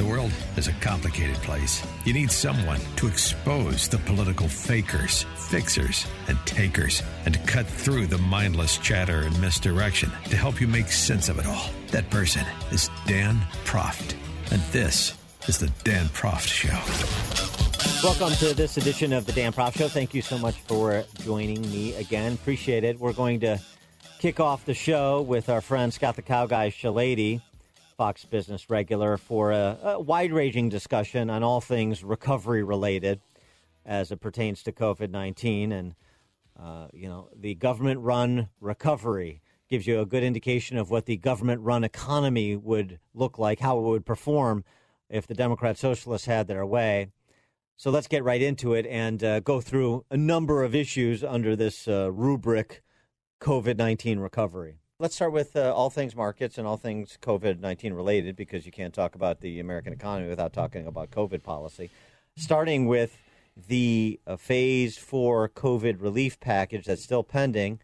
The world is a complicated place. You need someone to expose the political fakers, fixers, and takers, and to cut through the mindless chatter and misdirection to help you make sense of it all. That person is Dan Proft. And this is the Dan Proft Show. Welcome to this edition of the Dan Proft Show. Thank you so much for joining me again. Appreciate it. We're going to kick off the show with our friend Scott the Cow Guy Shellady Fox Business regular for a, a wide ranging discussion on all things recovery related as it pertains to COVID 19. And, uh, you know, the government run recovery gives you a good indication of what the government run economy would look like, how it would perform if the Democrat Socialists had their way. So let's get right into it and uh, go through a number of issues under this uh, rubric COVID 19 recovery. Let's start with uh, all things markets and all things COVID 19 related because you can't talk about the American economy without talking about COVID policy. Starting with the uh, phase four COVID relief package that's still pending,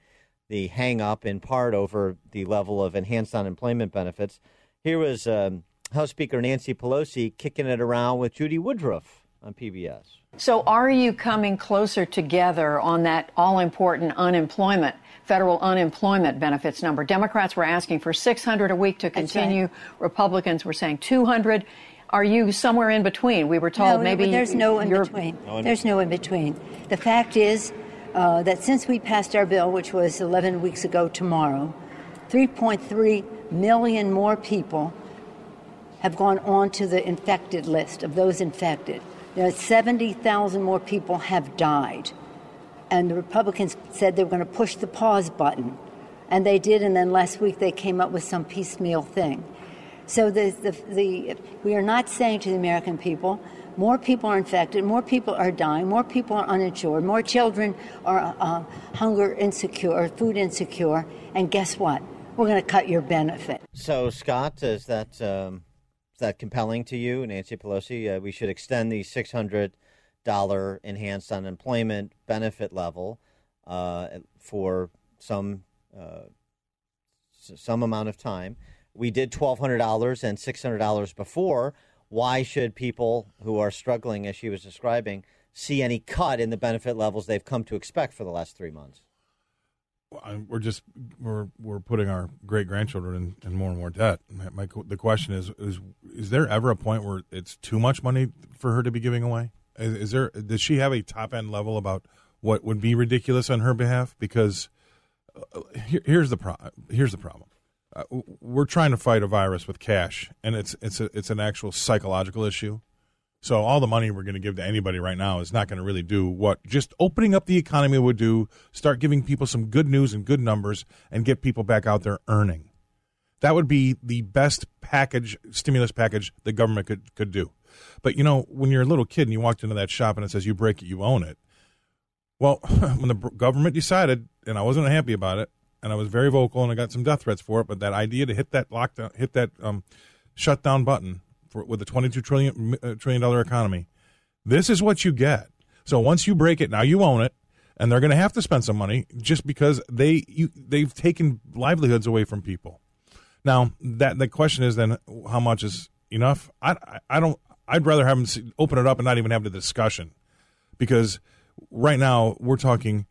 the hang up in part over the level of enhanced unemployment benefits. Here was um, House Speaker Nancy Pelosi kicking it around with Judy Woodruff on PBS. So, are you coming closer together on that all important unemployment? Federal unemployment benefits number. Democrats were asking for 600 a week to continue. Right. Republicans were saying 200. Are you somewhere in between? We were told no, maybe there's no in between. No there's no in between. The fact is uh, that since we passed our bill, which was 11 weeks ago tomorrow, 3.3 million more people have gone on to the infected list of those infected. You know, 70,000 more people have died and the Republicans said they were going to push the pause button. And they did, and then last week they came up with some piecemeal thing. So the, the, the, we are not saying to the American people, more people are infected, more people are dying, more people are uninsured, more children are uh, hunger insecure, or food insecure, and guess what? We're going to cut your benefit. So, Scott, is that um, is that compelling to you, Nancy Pelosi? Uh, we should extend the 600 dollar enhanced unemployment benefit level uh, for some uh, some amount of time. We did twelve hundred dollars and six hundred dollars before. Why should people who are struggling, as she was describing, see any cut in the benefit levels they've come to expect for the last three months? we're just we're we're putting our great grandchildren in, in, more and more debt. My, my, the question is is is there ever a point where it's too much money for her to be giving away? Is, there? Does she have a top end level about what would be ridiculous on her behalf? Because uh, here, here's the pro- here's the problem. Uh, we're trying to fight a virus with cash, and it's it's a, it's an actual psychological issue. So all the money we're going to give to anybody right now is not going to really do what just opening up the economy would do. Start giving people some good news and good numbers, and get people back out there earning. That would be the best package, stimulus package the government could could do. But you know, when you're a little kid and you walked into that shop and it says you break it, you own it. Well, when the government decided, and I wasn't happy about it, and I was very vocal, and I got some death threats for it. But that idea to hit that lockdown, hit that um, shutdown button for with a 22 trillion uh, trillion dollar economy, this is what you get. So once you break it, now you own it, and they're going to have to spend some money just because they you, they've taken livelihoods away from people. Now that the question is then how much is enough? I I don't I'd rather have them open it up and not even have the discussion because right now we're talking.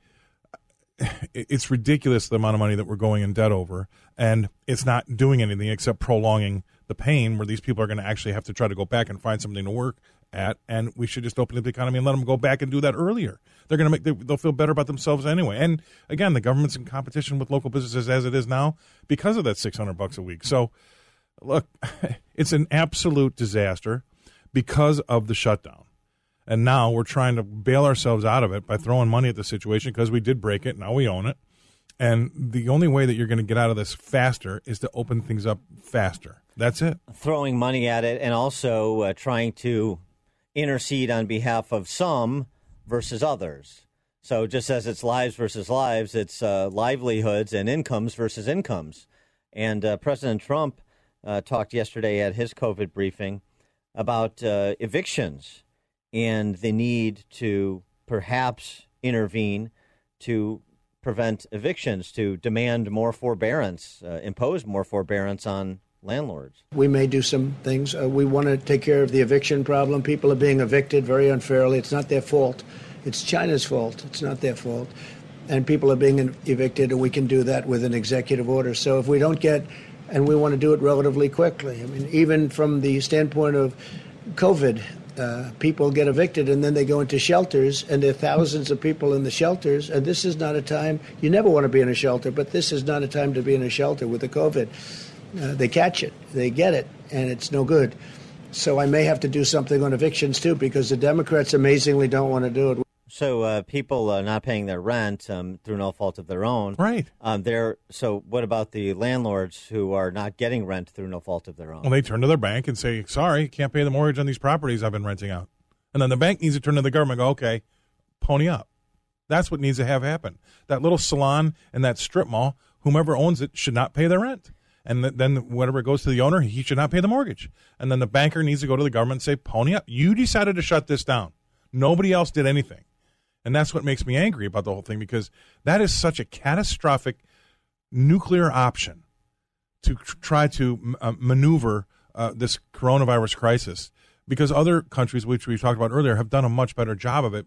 It's ridiculous the amount of money that we're going in debt over, and it's not doing anything except prolonging the pain where these people are going to actually have to try to go back and find something to work at, and we should just open up the economy and let them go back and do that earlier. They're going to make they'll feel better about themselves anyway. And again, the government's in competition with local businesses as it is now because of that six hundred bucks a week. So, look, it's an absolute disaster because of the shutdown. And now we're trying to bail ourselves out of it by throwing money at the situation because we did break it. Now we own it. And the only way that you're going to get out of this faster is to open things up faster. That's it. Throwing money at it and also uh, trying to intercede on behalf of some versus others. So just as it's lives versus lives, it's uh, livelihoods and incomes versus incomes. And uh, President Trump uh, talked yesterday at his COVID briefing about uh, evictions and the need to perhaps intervene to prevent evictions, to demand more forbearance, uh, impose more forbearance on landlords. We may do some things. Uh, we want to take care of the eviction problem. People are being evicted very unfairly. It's not their fault. It's China's fault. It's not their fault. And people are being evicted, and we can do that with an executive order. So if we don't get, and we want to do it relatively quickly. I mean, even from the standpoint of COVID, uh, people get evicted and then they go into shelters, and there are thousands of people in the shelters. And this is not a time, you never want to be in a shelter, but this is not a time to be in a shelter with the COVID. Uh, they catch it, they get it, and it's no good. So I may have to do something on evictions too, because the Democrats amazingly don't want to do it. So uh, people uh, not paying their rent um, through no fault of their own, right? Um, they're so. What about the landlords who are not getting rent through no fault of their own? Well, they turn to their bank and say, "Sorry, can't pay the mortgage on these properties I've been renting out," and then the bank needs to turn to the government and go, "Okay, pony up." That's what needs to have happen. That little salon and that strip mall, whomever owns it, should not pay their rent and then whatever goes to the owner, he should not pay the mortgage. And then the banker needs to go to the government and say, "Pony up! You decided to shut this down. Nobody else did anything." And that's what makes me angry about the whole thing because that is such a catastrophic nuclear option to try to uh, maneuver uh, this coronavirus crisis because other countries, which we talked about earlier, have done a much better job of it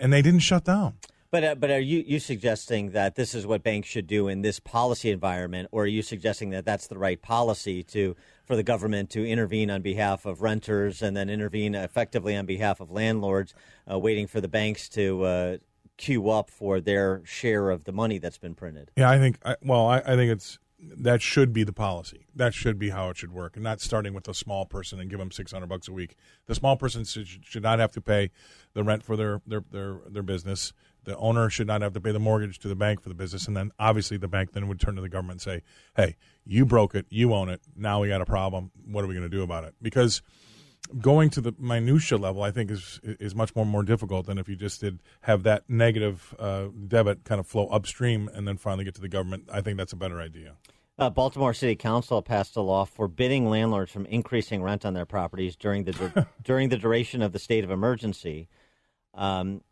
and they didn't shut down. But uh, but are you you suggesting that this is what banks should do in this policy environment, or are you suggesting that that's the right policy to for the government to intervene on behalf of renters and then intervene effectively on behalf of landlords, uh, waiting for the banks to uh, queue up for their share of the money that's been printed? Yeah, I think. I, well, I, I think it's that should be the policy. That should be how it should work, and not starting with a small person and give them six hundred bucks a week. The small person should, should not have to pay the rent for their their their, their business the owner should not have to pay the mortgage to the bank for the business, and then obviously the bank then would turn to the government and say, "Hey, you broke it, you own it. Now we got a problem. What are we going to do about it?" Because going to the minutia level, I think is is much more more difficult than if you just did have that negative uh, debit kind of flow upstream and then finally get to the government. I think that's a better idea. Uh, Baltimore City Council passed a law forbidding landlords from increasing rent on their properties during the during the duration of the state of emergency. Um,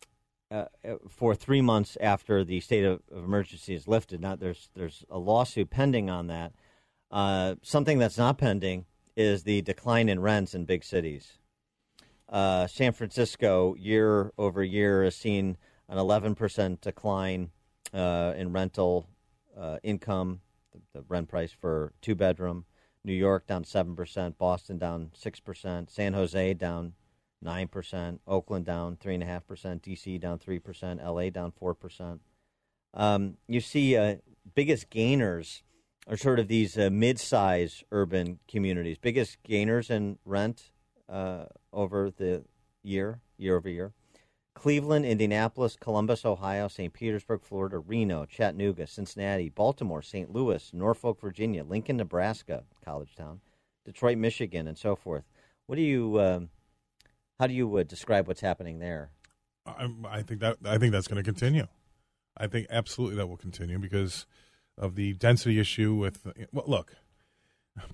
uh, for three months after the state of, of, emergency is lifted. Now, there's there's a lawsuit pending on that. Uh, something that's not pending is the decline in rents in big cities. Uh, San Francisco, year over year, has seen an 11% decline uh, in rental uh, income, the, the rent price for two bedroom. New York down 7%, Boston down 6%, San Jose down 9%, Oakland down 3.5%, DC down 3%, LA down 4%. Um, you see, uh, biggest gainers are sort of these uh, mid sized urban communities, biggest gainers in rent uh, over the year, year over year. Cleveland, Indianapolis, Columbus, Ohio, St. Petersburg, Florida, Reno, Chattanooga, Cincinnati, Baltimore, St. Louis, Norfolk, Virginia, Lincoln, Nebraska, college town, Detroit, Michigan, and so forth. What do you um, how do you uh, describe what's happening there? I, I think that I think that's going to continue. I think absolutely that will continue because of the density issue. With well, look,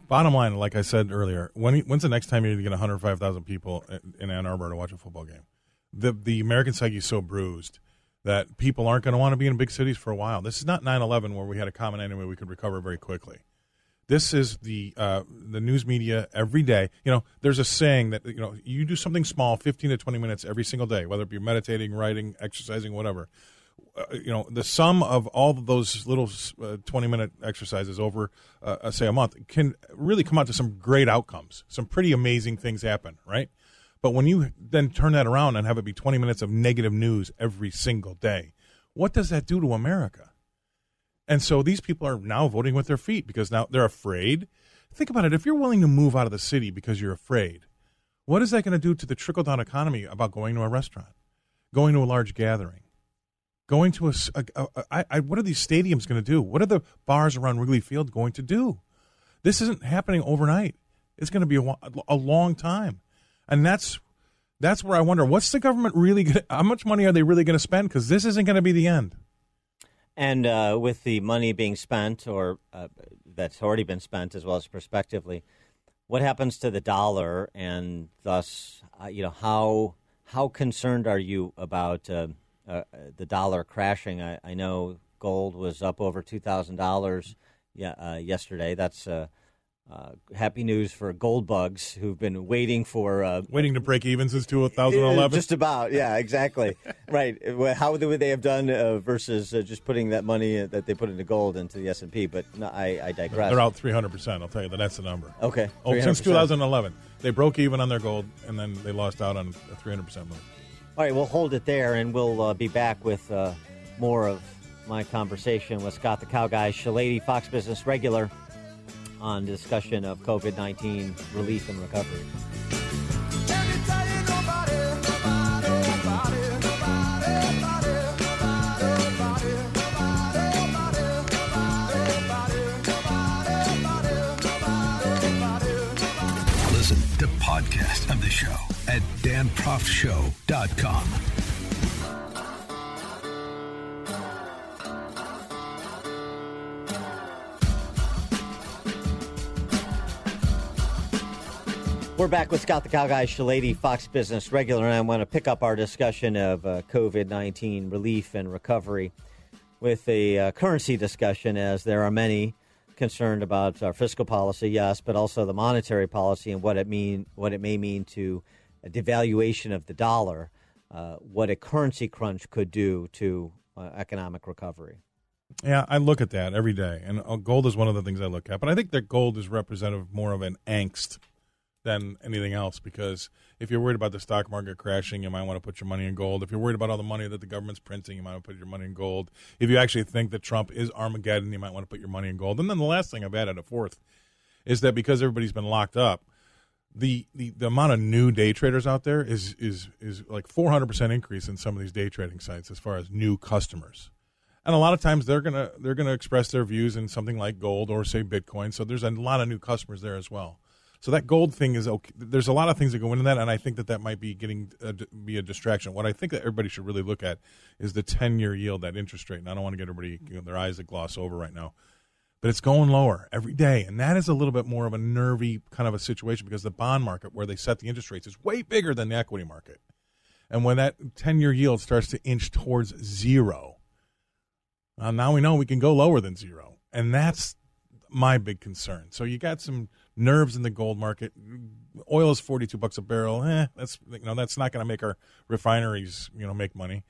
bottom line, like I said earlier, when when's the next time you're going to get 105,000 people in Ann Arbor to watch a football game? The the American psyche is so bruised that people aren't going to want to be in big cities for a while. This is not 9/11 where we had a common enemy we could recover very quickly. This is the uh, the news media every day. You know, there's a saying that you know you do something small, 15 to 20 minutes every single day, whether it be meditating, writing, exercising, whatever. Uh, you know, the sum of all of those little uh, 20 minute exercises over, uh, say, a month can really come out to some great outcomes. Some pretty amazing things happen, right? But when you then turn that around and have it be 20 minutes of negative news every single day, what does that do to America? And so these people are now voting with their feet because now they're afraid. Think about it. If you're willing to move out of the city because you're afraid, what is that going to do to the trickle down economy about going to a restaurant, going to a large gathering, going to a, a, a, a I, what are these stadiums going to do? What are the bars around Wrigley Field going to do? This isn't happening overnight. It's going to be a, a long time, and that's that's where I wonder what's the government really gonna, how much money are they really going to spend because this isn't going to be the end. And uh, with the money being spent, or uh, that's already been spent, as well as prospectively, what happens to the dollar, and thus, uh, you know, how how concerned are you about uh, uh, the dollar crashing? I, I, know gold was up over two thousand dollars, yeah, uh, yesterday. That's uh, happy news for gold bugs who've been waiting for uh, waiting to break even since 2011. Just about, yeah, exactly, right. How would they have done uh, versus uh, just putting that money that they put into gold into the S and P? But no, I, I, digress. They're out 300. percent I'll tell you that. That's the number. Okay. Oh, since 2011, they broke even on their gold, and then they lost out on a 300 percent move. All right, we'll hold it there, and we'll uh, be back with uh, more of my conversation with Scott the Cow Guy, Shellady, Fox Business regular on discussion of COVID 19 relief and recovery. Listen to podcast of the show at danproftshow.com. We're back with Scott the Cow Guy, Shellady, Fox Business Regular, and I want to pick up our discussion of uh, COVID 19 relief and recovery with a uh, currency discussion, as there are many concerned about our fiscal policy, yes, but also the monetary policy and what it mean what it may mean to a devaluation of the dollar, uh, what a currency crunch could do to uh, economic recovery. Yeah, I look at that every day, and uh, gold is one of the things I look at. But I think that gold is representative more of an angst than anything else because if you're worried about the stock market crashing, you might want to put your money in gold. If you're worried about all the money that the government's printing, you might want to put your money in gold. If you actually think that Trump is Armageddon, you might want to put your money in gold. And then the last thing I've added, a fourth, is that because everybody's been locked up, the, the, the amount of new day traders out there is is is like 400% increase in some of these day trading sites as far as new customers and a lot of times they're gonna they're gonna express their views in something like gold or say Bitcoin. So there's a lot of new customers there as well. So that gold thing is okay. There's a lot of things that go into that, and I think that that might be getting a, be a distraction. What I think that everybody should really look at is the 10 year yield, that interest rate. And I don't want to get everybody you know, their eyes to gloss over right now, but it's going lower every day, and that is a little bit more of a nervy kind of a situation because the bond market, where they set the interest rates, is way bigger than the equity market. And when that 10 year yield starts to inch towards zero, uh, now we know we can go lower than zero, and that's my big concern. So you got some nerves in the gold market. Oil is forty two bucks a barrel. Eh, that's you know that's not going to make our refineries you know make money.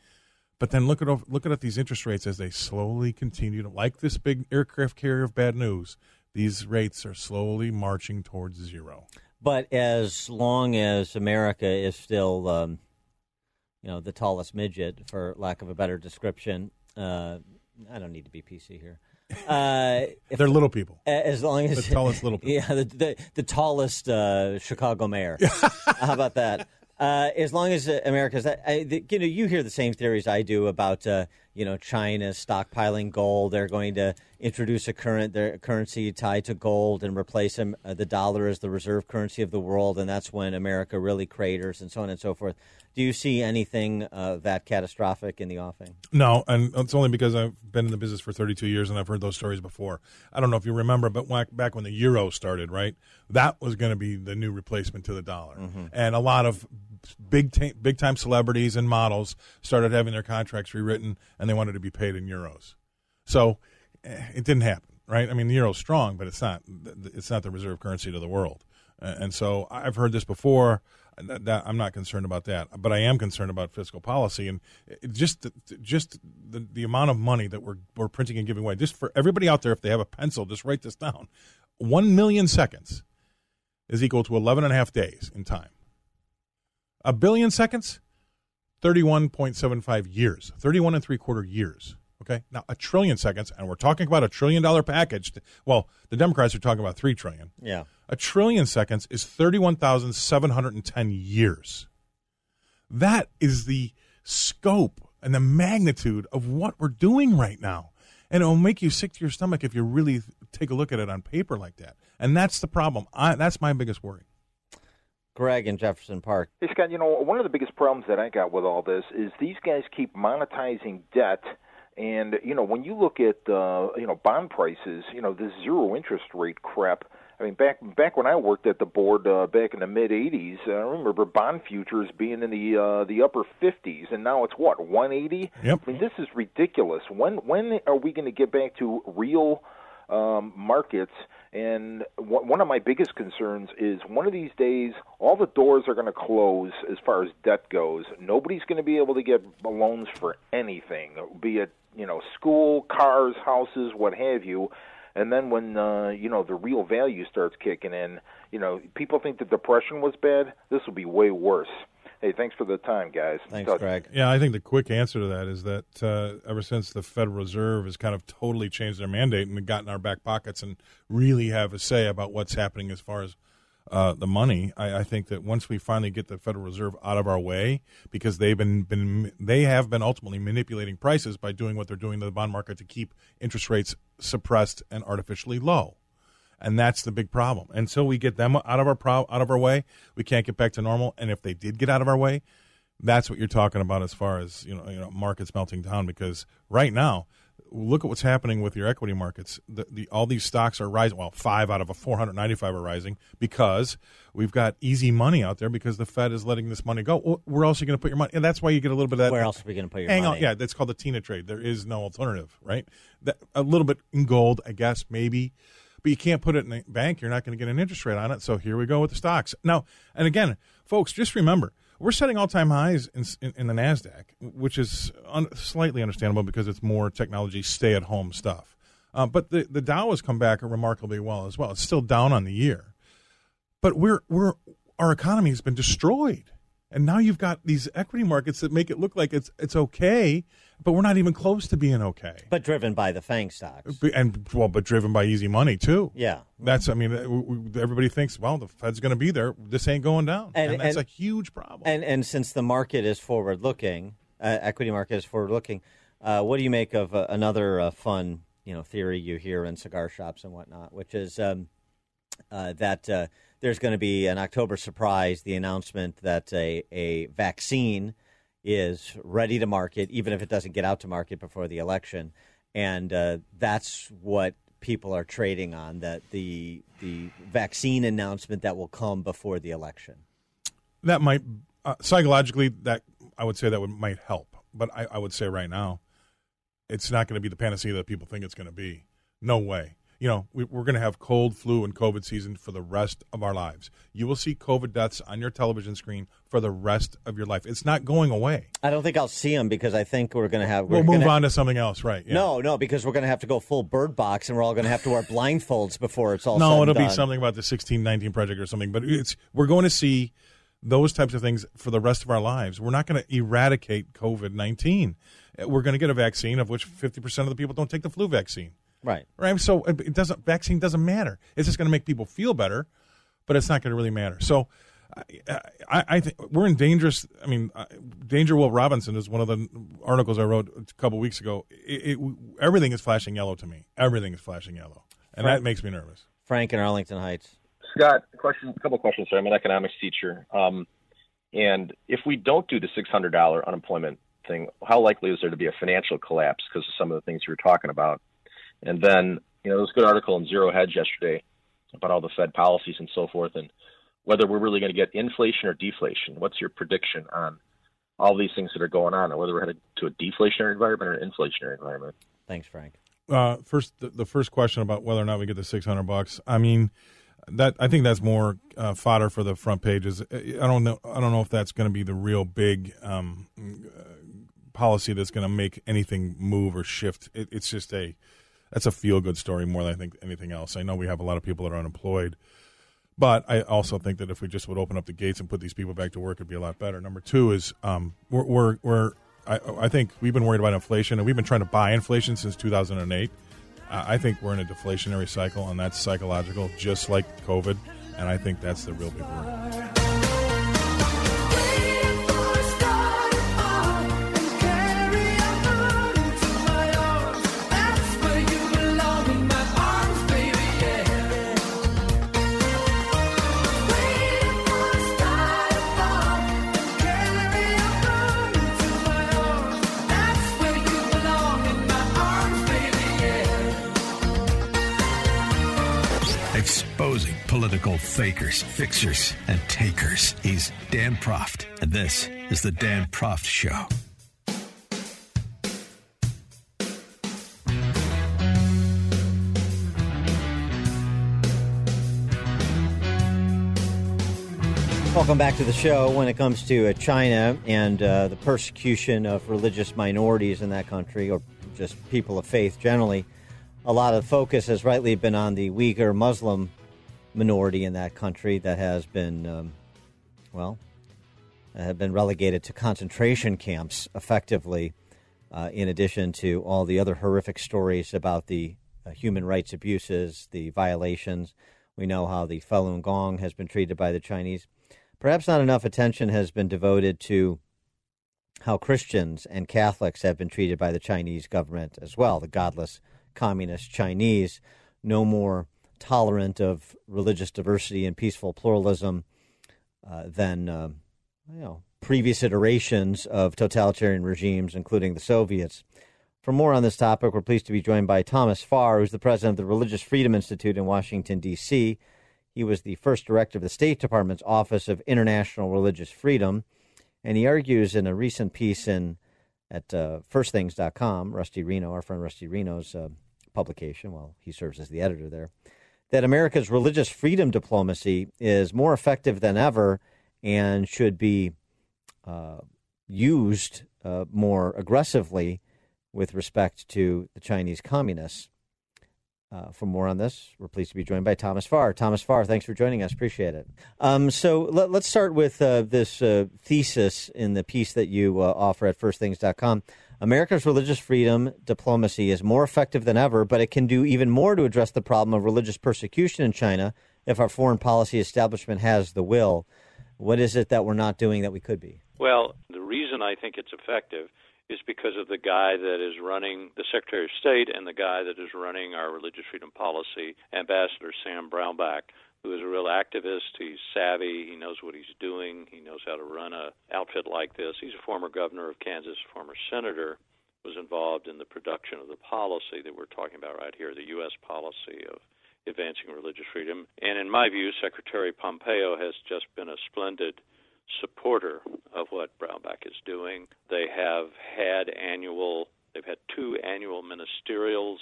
But then look at look at these interest rates as they slowly continue to like this big aircraft carrier of bad news. These rates are slowly marching towards zero. But as long as America is still, um, you know, the tallest midget, for lack of a better description, uh, I don't need to be PC here. Uh, They're little people. As long as the tallest little people. Yeah, the the, the tallest uh, Chicago mayor. How about that? Uh, as long as uh, America's, I, the, you know, you hear the same theories I do about, uh, you know, China stockpiling gold. They're going to introduce a current their currency tied to gold and replace them, uh, the dollar as the reserve currency of the world, and that's when America really craters, and so on and so forth. Do you see anything uh, that catastrophic in the offing? No, and it's only because I've been in the business for 32 years and I've heard those stories before. I don't know if you remember, but back when the euro started, right, that was going to be the new replacement to the dollar, mm-hmm. and a lot of big t- big time celebrities and models started having their contracts rewritten, and they wanted to be paid in euros. So eh, it didn't happen, right? I mean, the euro's strong, but it's not it's not the reserve currency to the world. And so I've heard this before. I'm not concerned about that, but I am concerned about fiscal policy and just just the, the amount of money that we're we're printing and giving away. Just for everybody out there, if they have a pencil, just write this down: one million seconds is equal to 11 and a half days in time. A billion seconds, 31.75 years, 31 and three quarter years. Okay. Now, a trillion seconds, and we're talking about a trillion dollar package. Well, the Democrats are talking about three trillion. Yeah. A trillion seconds is 31,710 years. That is the scope and the magnitude of what we're doing right now. And it will make you sick to your stomach if you really take a look at it on paper like that. and that's the problem. I, that's my biggest worry. Greg in Jefferson Park. Hey Scott, you know one of the biggest problems that I got with all this is these guys keep monetizing debt. And you know, when you look at uh, you know bond prices, you know this zero interest rate crap. I mean, back back when I worked at the board uh, back in the mid '80s, I remember bond futures being in the uh, the upper 50s, and now it's what 180. Yep. I mean, this is ridiculous. When when are we going to get back to real um, markets? And one of my biggest concerns is one of these days, all the doors are going to close as far as debt goes. Nobody's going to be able to get loans for anything, be it you know school, cars, houses, what have you. And then when uh, you know the real value starts kicking in, you know people think the depression was bad. This will be way worse. Hey, thanks for the time, guys. Thanks, Touch. Greg. Yeah, I think the quick answer to that is that uh, ever since the Federal Reserve has kind of totally changed their mandate and gotten our back pockets and really have a say about what's happening as far as uh, the money, I, I, think that once we finally get the Federal Reserve out of our way, because they've been, been they have been ultimately manipulating prices by doing what they're doing to the bond market to keep interest rates suppressed and artificially low and that's the big problem. Until we get them out of our pro- out of our way, we can't get back to normal. And if they did get out of our way, that's what you're talking about as far as you know, you know, markets melting down. Because right now, look at what's happening with your equity markets. The, the, all these stocks are rising. Well, five out of a 495 are rising because we've got easy money out there because the Fed is letting this money go. Where else are you going to put your money? And that's why you get a little bit of that. Where else are we going to put your hang money? On, yeah, that's called the Tina trade. There is no alternative, right? That, a little bit in gold, I guess, maybe but you can't put it in a bank. You're not going to get an interest rate on it. So here we go with the stocks. Now, and again, folks, just remember we're setting all time highs in, in, in, the NASDAQ, which is un, slightly understandable because it's more technology stay at home stuff. Uh, but the, the Dow has come back remarkably well as well. It's still down on the year. But we're, we're, our economy has been destroyed. And now you've got these equity markets that make it look like it's it's okay, but we're not even close to being okay. But driven by the FANG stocks, and well, but driven by easy money too. Yeah, that's. I mean, everybody thinks, well, the Fed's going to be there. This ain't going down, and, and that's and, a huge problem. And and since the market is forward looking, uh, equity market is forward looking. Uh, what do you make of uh, another uh, fun, you know, theory you hear in cigar shops and whatnot, which is um, uh, that uh, there's going to be an October surprise, the announcement that a, a vaccine is ready to market, even if it doesn't get out to market before the election. And uh, that's what people are trading on that the the vaccine announcement that will come before the election. That might uh, psychologically that I would say that would might help, but I, I would say right now, it's not going to be the panacea that people think it's going to be. No way you know, we, are going to have cold, flu, and COVID season for the rest of our lives. You will see COVID deaths on your television screen for the rest of your life. It's not going away. I don't think I'll see them because I think we're going to have. We'll move on to something else, right? Yeah. No, no, because we're going to have to go full bird box, and we're all going to have to wear blindfolds before it's all. No, it'll be something about the sixteen nineteen project or something. But it's we're going to see those types of things for the rest of our lives. We're not going to eradicate COVID nineteen. We're going to get a vaccine of which fifty percent of the people don't take the flu vaccine. Right. Right. So it doesn't vaccine doesn't matter. It's just going to make people feel better, but it's not going to really matter. So I, I, I think we're in dangerous. I mean, uh, Danger Will Robinson is one of the articles I wrote a couple weeks ago. It, it, everything is flashing yellow to me. Everything is flashing yellow, and Frank, that makes me nervous. Frank in Arlington Heights. Scott, question. A couple questions. Sir, I'm an economics teacher, um, and if we don't do the six hundred dollar unemployment thing, how likely is there to be a financial collapse because of some of the things you were talking about? And then, you know, there was a good article in Zero Hedge yesterday about all the Fed policies and so forth, and whether we're really going to get inflation or deflation. What's your prediction on all these things that are going on, and whether we're headed to a deflationary environment or an inflationary environment? Thanks, Frank. Uh, first, the, the, first question about whether or not we get the six hundred bucks. I mean, that I think that's more uh, fodder for the front pages. I don't know. I don't know if that's going to be the real big um, uh, policy that's going to make anything move or shift. It, it's just a that's a feel good story more than I think anything else. I know we have a lot of people that are unemployed, but I also think that if we just would open up the gates and put these people back to work, it'd be a lot better. Number two is um, we're, we're, we're I, I, think we've been worried about inflation and we've been trying to buy inflation since 2008. Uh, I think we're in a deflationary cycle, and that's psychological, just like COVID. And I think that's the real big worry. Political fakers, fixers, and takers. He's Dan Proft, and this is the Dan Proft Show. Welcome back to the show. When it comes to uh, China and uh, the persecution of religious minorities in that country, or just people of faith generally, a lot of focus has rightly been on the Uyghur Muslim minority in that country that has been, um, well, have been relegated to concentration camps effectively, uh, in addition to all the other horrific stories about the uh, human rights abuses, the violations. We know how the Falun Gong has been treated by the Chinese. Perhaps not enough attention has been devoted to how Christians and Catholics have been treated by the Chinese government as well. The godless communist Chinese, no more tolerant of religious diversity and peaceful pluralism uh, than uh, you know previous iterations of totalitarian regimes, including the Soviets. For more on this topic, we're pleased to be joined by Thomas Farr, who's the president of the Religious Freedom Institute in Washington, D.C. He was the first director of the State Department's Office of International Religious Freedom, and he argues in a recent piece in at uh, firstthings.com, Rusty Reno, our friend Rusty Reno's uh, publication, well, he serves as the editor there, that America's religious freedom diplomacy is more effective than ever and should be uh, used uh, more aggressively with respect to the Chinese communists. Uh, for more on this, we're pleased to be joined by Thomas Farr. Thomas Farr, thanks for joining us. Appreciate it. Um, so let, us start with uh, this uh, thesis in the piece that you uh, offer at firstthings.com. America's religious freedom diplomacy is more effective than ever, but it can do even more to address the problem of religious persecution in China if our foreign policy establishment has the will. What is it that we're not doing that we could be? Well, the reason I think it's effective is because of the guy that is running the Secretary of State and the guy that is running our religious freedom policy, Ambassador Sam Brownback, who is a real activist. He's savvy. He knows what he's doing. He knows how to run a outfit like this. He's a former governor of Kansas, former senator, was involved in the production of the policy that we're talking about right here, the U.S. policy of advancing religious freedom. And in my view, Secretary Pompeo has just been a splendid supporter of what Brownback is doing. They have had annual, they've had two annual ministerials,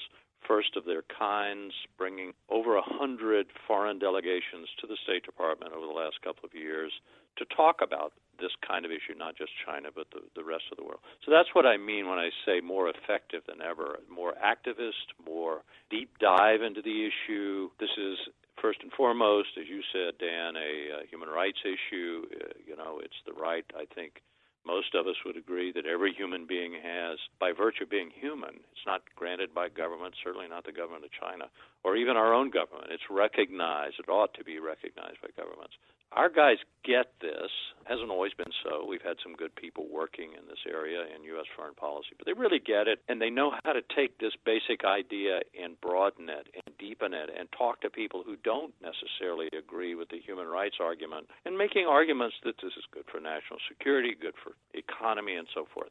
first of their kinds, bringing over a hundred foreign delegations to the State Department over the last couple of years to talk about this kind of issue, not just China, but the, the rest of the world. So that's what I mean when I say more effective than ever, more activist, more deep dive into the issue. This is first and foremost, as you said, Dan, a, a human rights issue. Uh, you know, it's the right, I think, most of us would agree that every human being has, by virtue of being human, it's not granted by government, certainly not the government of China, or even our own government. It's recognized, it ought to be recognized by governments. Our guys get this. Hasn't always been so. We've had some good people working in this area in U.S. foreign policy, but they really get it, and they know how to take this basic idea and broaden it and deepen it and talk to people who don't necessarily agree with the human rights argument and making arguments that this is good for national security, good for economy, and so forth.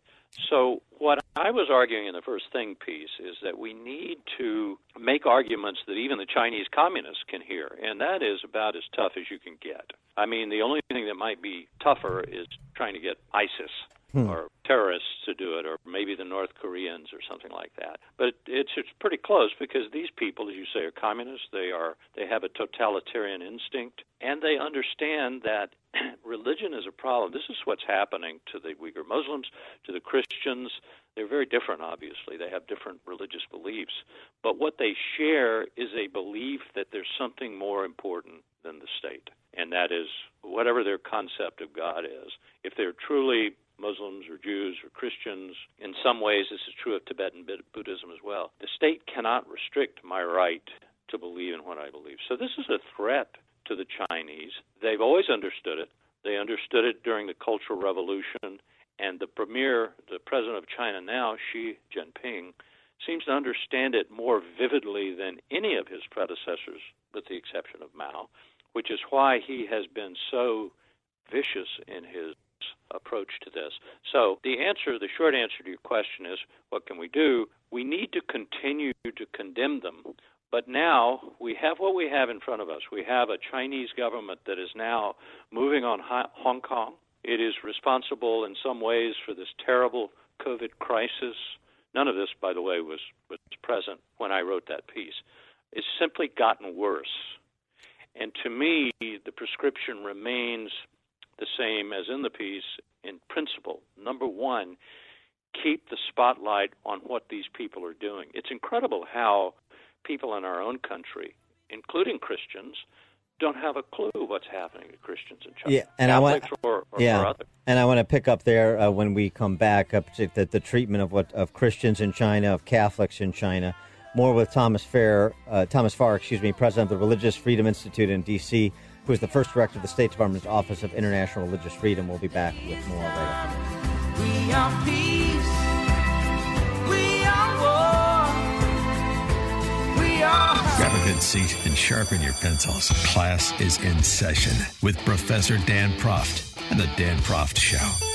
So, what I was arguing in the first thing piece is that we need to make arguments that even the Chinese communists can hear, and that is about as tough as you can get. I mean, the only thing that might be tougher is trying to get ISIS hmm. or terrorists to do it, or maybe the North Koreans or something like that. But it's it's pretty close because these people, as you say, are communists. They are they have a totalitarian instinct, and they understand that religion is a problem. This is what's happening to the Uyghur Muslims, to the Christians. They're very different, obviously. They have different religious beliefs. But what they share is a belief that there's something more important than the state, and that is whatever their concept of God is. If they're truly Muslims or Jews or Christians. In some ways, this is true of Tibetan Buddhism as well. The state cannot restrict my right to believe in what I believe. So this is a threat to the Chinese. They've always understood it. They understood it during the Cultural Revolution, and the premier, the president of China now, Xi Jinping, seems to understand it more vividly than any of his predecessors, with the exception of Mao, which is why he has been so vicious in his approach to this. So the answer, the short answer to your question is, what can we do? We need to continue to condemn them, But now we have what we have in front of us. We have a Chinese government that is now moving on Hong Kong. It is responsible in some ways for this terrible COVID crisis. None of this, by the way, was, was present when I wrote that piece. It's simply gotten worse. And to me, the prescription remains the same as in the piece in principle. Number one, keep the spotlight on what these people are doing. It's incredible how people in our own country, including Christians, don't have a clue what's happening to Christians in China. Yeah, and Catholics I want, or, or, yeah, and I want to pick up there uh, when we come back up to the, the treatment of what of Christians in China, of Catholics in China. More with Thomas Fair, uh, Thomas Farr, excuse me, president of the Religious Freedom Institute in D.C., who is the first director of the State Department's Office of International Religious Freedom. We'll be back with more right seat and sharpen your pencils. Class is in session with Professor Dan Proft and the Dan Proft Show.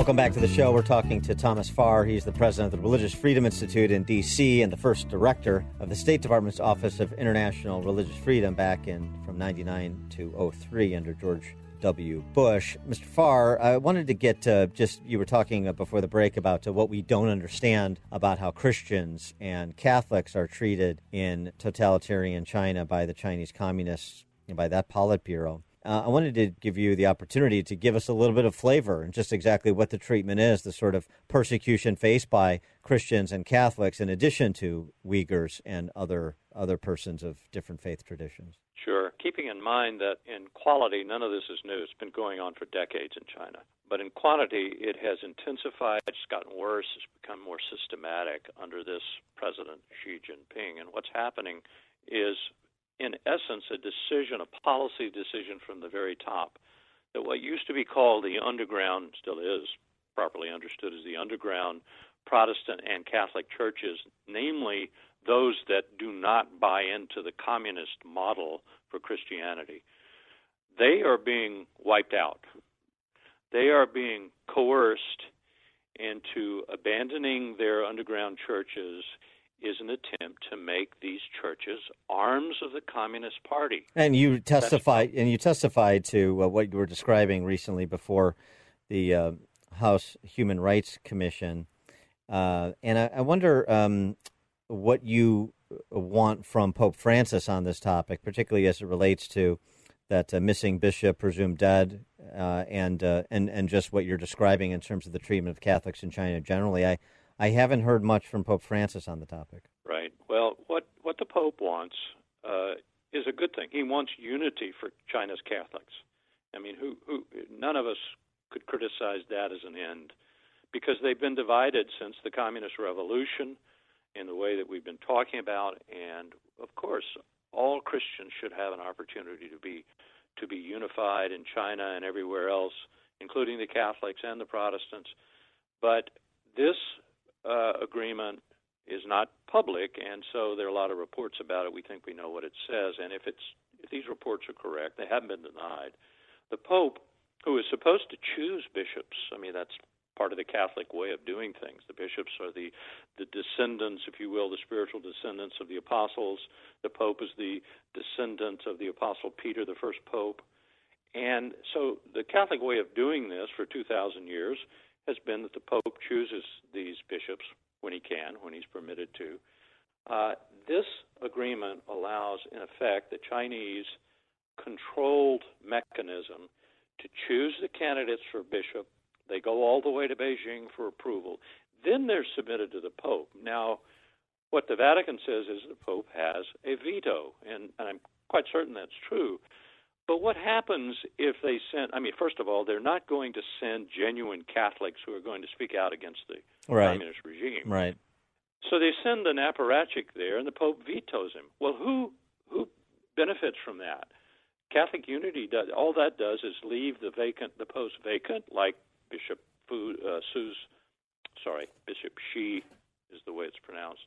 Welcome back to the show. We're talking to Thomas Farr. He's the president of the Religious Freedom Institute in D.C. and the first director of the State Department's Office of International Religious Freedom back in from 99 to 03 under George W. Bush. Mr. Farr, I wanted to get uh, just, you were talking before the break about uh, what we don't understand about how Christians and Catholics are treated in totalitarian China by the Chinese communists and by that Politburo. Uh, I wanted to give you the opportunity to give us a little bit of flavor and just exactly what the treatment is, the sort of persecution faced by Christians and Catholics, in addition to Uyghurs and other other persons of different faith traditions. Sure. Keeping in mind that in quality, none of this is new. It's been going on for decades in China. But in quantity, it has intensified. It's gotten worse. It's become more systematic under this President Xi Jinping. And what's happening is in essence, a decision, a policy decision from the very top, that what used to be called the underground, still is properly understood as the underground Protestant and Catholic churches, namely those that do not buy into the communist model for Christianity, they are being wiped out. They are being coerced into abandoning their underground churches is an attempt to make these churches arms of the Communist Party. And you testified, and you testified to uh, what you were describing recently before the uh, House Human Rights Commission. Uh, and I, I wonder um, what you want from Pope Francis on this topic, particularly as it relates to that uh, missing bishop presumed dead, uh, and uh, and and just what you're describing in terms of the treatment of Catholics in China generally. I I haven't heard much from Pope Francis on the topic. Right. Well, what what the Pope wants uh, is a good thing. He wants unity for China's Catholics. I mean, who who none of us could criticize that as an end, because they've been divided since the communist revolution, in the way that we've been talking about, and of course, all Christians should have an opportunity to be to be unified in China and everywhere else, including the Catholics and the Protestants. But this uh, agreement is not public, and so there are a lot of reports about it. We think we know what it says, and if it's if these reports are correct, they haven't been denied. The Pope, who is supposed to choose bishops, I mean that's part of the Catholic way of doing things. The bishops are the the descendants, if you will, the spiritual descendants of the apostles. The Pope is the descendant of the apostle Peter, the first pope. And so the Catholic way of doing this for 2,000 years has been that the Pope chooses these bishops when he can, when he's permitted to. Uh, this agreement allows, in effect, the Chinese controlled mechanism to choose the candidates for bishop. They go all the way to Beijing for approval. Then they're submitted to the Pope. Now, what the Vatican says is the Pope has a veto, and, and I'm quite certain that's true. But what happens if they send? I mean, first of all, they're not going to send genuine Catholics who are going to speak out against the right. communist regime. Right. So they send an apparatchik there, and the Pope vetoes him. Well, who who benefits from that? Catholic unity does. All that does is leave the vacant, the post vacant, like Bishop Fu, uh, sorry, Bishop Xi is the way it's pronounced,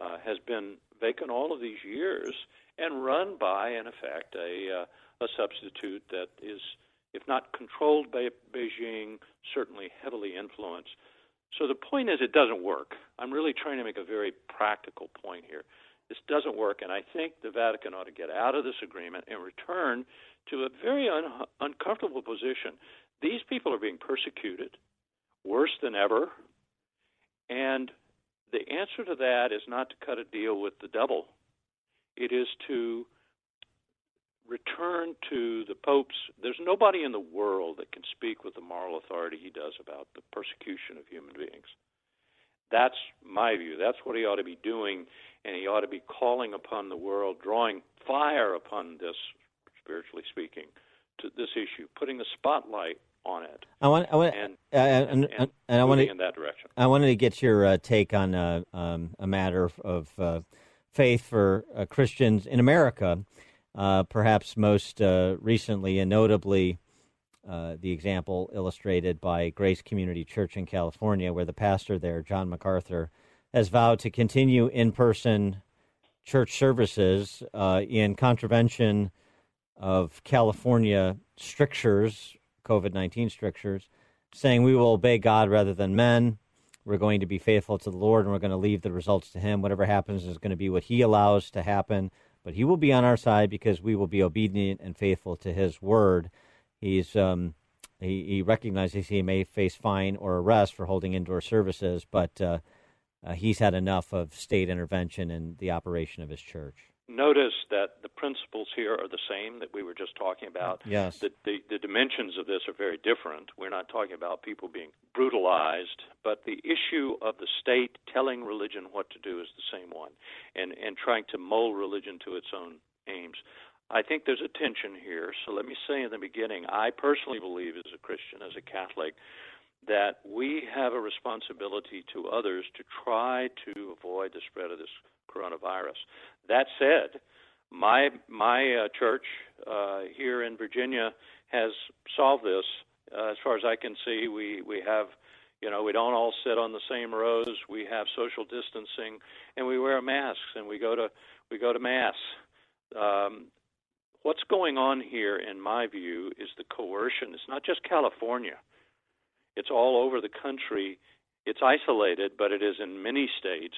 uh, has been vacant all of these years and run by, in effect, a uh, a substitute that is if not controlled by Beijing, certainly heavily influenced. So the point is, it doesn't work. I'm really trying to make a very practical point here. This doesn't work, and I think the Vatican ought to get out of this agreement and return to a very un- uncomfortable position. These people are being persecuted worse than ever, and the answer to that is not to cut a deal with the devil. It is to return to the Pope's. There's nobody in the world that can speak with the moral authority he does about the persecution of human beings. That's my view. That's what he ought to be doing, and he ought to be calling upon the world, drawing fire upon this, spiritually speaking, to this issue, putting the spotlight on it. I want, I want, and, uh, and, and, and I want to in that direction. I wanted to get your uh, take on uh, um, a matter of, of uh, faith for uh, Christians in America. Uh, perhaps most recently and notably, the example illustrated by Grace Community Church in California, where the pastor there, John MacArthur, has vowed to continue in-person church services in contravention of California strictures COVID 19 strictures, saying we will obey God rather than men. We're going to be faithful to the Lord and we're going to leave the results to Him. Whatever happens is going to be what He allows to happen, but He will be on our side because we will be obedient and faithful to His word. He's um, he, he recognizes he may face fine or arrest for holding indoor services, but uh, uh, he's had enough of state intervention in the operation of his church notice that the principles here are the same that we were just talking about. Yes. The, the, the, dimensions of this are very different. We're not talking about people being brutalized, but the issue of the state telling religion what to do is the same one, and, and trying to mold religion to its own aims. I think there's a tension here. So let me say in the beginning, I personally believe as a Christian, as a Catholic, that we have a responsibility to others to try to avoid the spread of this coronavirus. That said, my my uh, church uh, here in Virginia has solved this. Uh, as far as I can see, we we have, you know, we don't all sit on the same rows. We have social distancing, and we wear masks, and we go to we go to mass. Um, what's going on here, in my view, is the coercion. It's not just California; it's all over the country. It's isolated, but it is in many states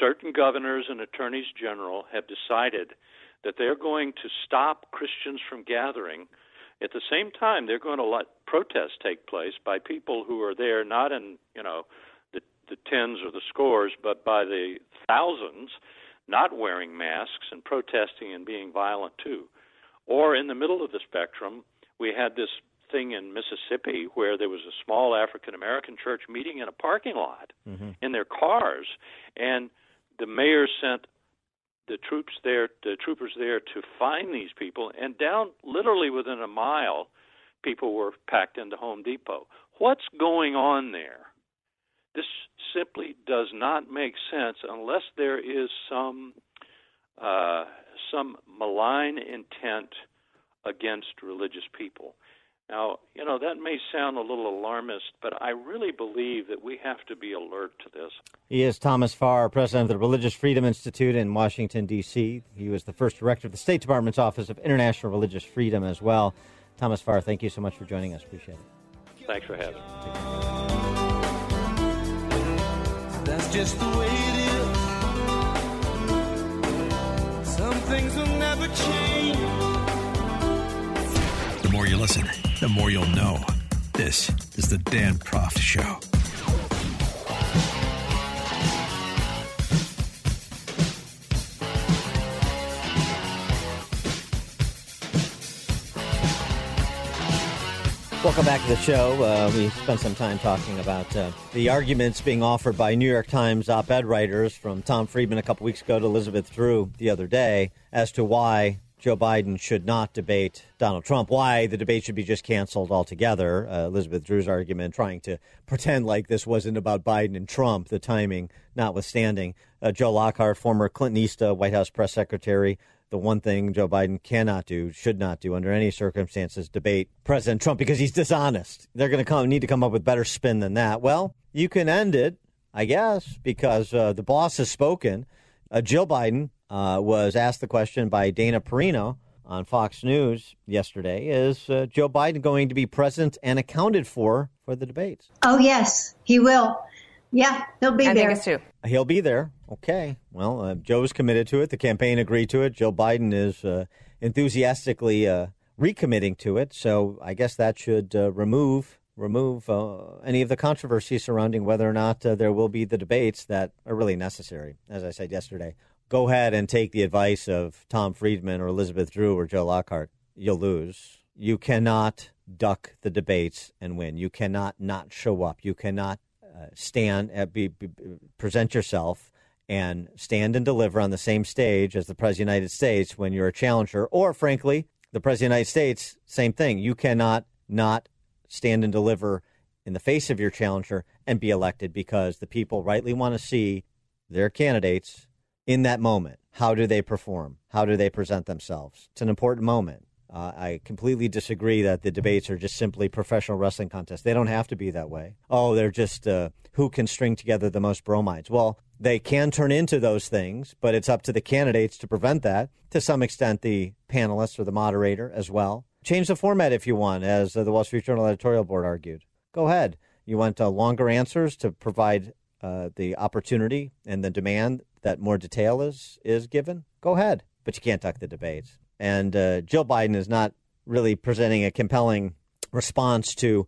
certain governors and attorneys general have decided that they're going to stop Christians from gathering. At the same time, they're going to let protests take place by people who are there not in, you know, the, the tens or the scores, but by the thousands, not wearing masks and protesting and being violent too. Or in the middle of the spectrum, we had this thing in Mississippi where there was a small African American church meeting in a parking lot mm-hmm. in their cars, and the mayor sent the troops there, the troopers there to find these people, and down literally within a mile, people were packed into Home Depot. What's going on there? This simply does not make sense unless there is some uh, some malign intent against religious people. Now, you know, that may sound a little alarmist, but I really believe that we have to be alert to this. He is Thomas Farr, president of the Religious Freedom Institute in Washington, D.C. He was the first director of the State Department's Office of International Religious Freedom as well. Thomas Farr, thank you so much for joining us. Appreciate it. Thanks for having me. That's just the way it is. Some things will never change. The more you listen, the more you'll know. This is the Dan Proft Show. Welcome back to the show. Uh, we spent some time talking about uh, the arguments being offered by New York Times op ed writers from Tom Friedman a couple weeks ago to Elizabeth Drew the other day as to why Joe Biden should not debate Donald Trump, why the debate should be just canceled altogether. Uh, Elizabeth Drew's argument trying to pretend like this wasn't about Biden and Trump, the timing notwithstanding. Uh, Joe Lockhart, former Clintonista White House press secretary, the one thing Joe Biden cannot do, should not do under any circumstances, debate President Trump because he's dishonest. They're going to come need to come up with better spin than that. Well, you can end it, I guess, because uh, the boss has spoken. Uh, Jill Biden uh, was asked the question by Dana Perino on Fox News yesterday. Is uh, Joe Biden going to be present and accounted for for the debates? Oh, yes, he will. Yeah, he'll be I there. think too. He'll be there. Okay. Well, uh, Joe's committed to it. The campaign agreed to it. Joe Biden is uh, enthusiastically uh, recommitting to it. So I guess that should uh, remove remove uh, any of the controversy surrounding whether or not uh, there will be the debates that are really necessary. As I said yesterday, go ahead and take the advice of Tom Friedman or Elizabeth Drew or Joe Lockhart. You'll lose. You cannot duck the debates and win. You cannot not show up. You cannot uh, stand, uh, be, be, present yourself and stand and deliver on the same stage as the President of the United States when you're a challenger. Or, frankly, the President of the United States, same thing. You cannot not stand and deliver in the face of your challenger and be elected because the people rightly want to see their candidates in that moment. How do they perform? How do they present themselves? It's an important moment. Uh, I completely disagree that the debates are just simply professional wrestling contests. They don't have to be that way. Oh, they're just uh, who can string together the most bromides. Well, they can turn into those things, but it's up to the candidates to prevent that. To some extent, the panelists or the moderator as well. Change the format if you want, as uh, the Wall Street Journal editorial board argued. Go ahead. You want uh, longer answers to provide uh, the opportunity and the demand that more detail is is given. Go ahead, but you can't duck the debates. And uh, Jill Biden is not really presenting a compelling response to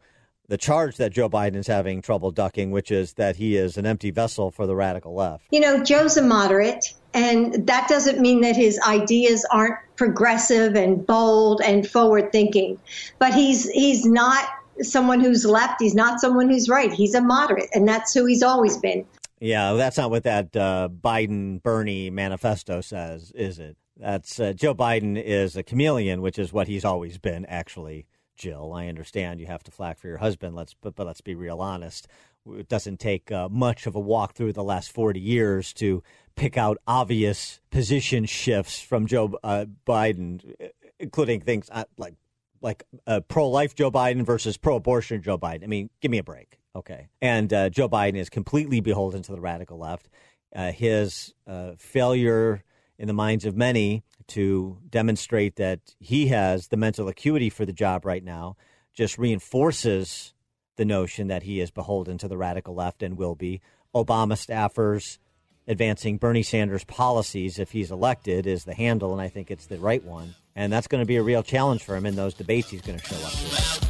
the charge that Joe Biden is having trouble ducking, which is that he is an empty vessel for the radical left. You know, Joe's a moderate, and that doesn't mean that his ideas aren't progressive and bold and forward thinking. But he's he's not someone who's left. He's not someone who's right. He's a moderate, and that's who he's always been. Yeah, that's not what that uh, Biden Bernie manifesto says, is it? That's uh, Joe Biden is a chameleon, which is what he's always been. Actually, Jill, I understand you have to flack for your husband. Let's but, but let's be real honest. It doesn't take uh, much of a walk through the last forty years to pick out obvious position shifts from Joe uh, Biden, including things uh, like like uh, pro-life Joe Biden versus pro-abortion Joe Biden. I mean, give me a break, okay? And uh, Joe Biden is completely beholden to the radical left. Uh, his uh, failure in the minds of many to demonstrate that he has the mental acuity for the job right now just reinforces the notion that he is beholden to the radical left and will be. Obama staffers advancing Bernie Sanders policies if he's elected is the handle, and I think it's the right one. And that's going to be a real challenge for him in those debates he's going to show up.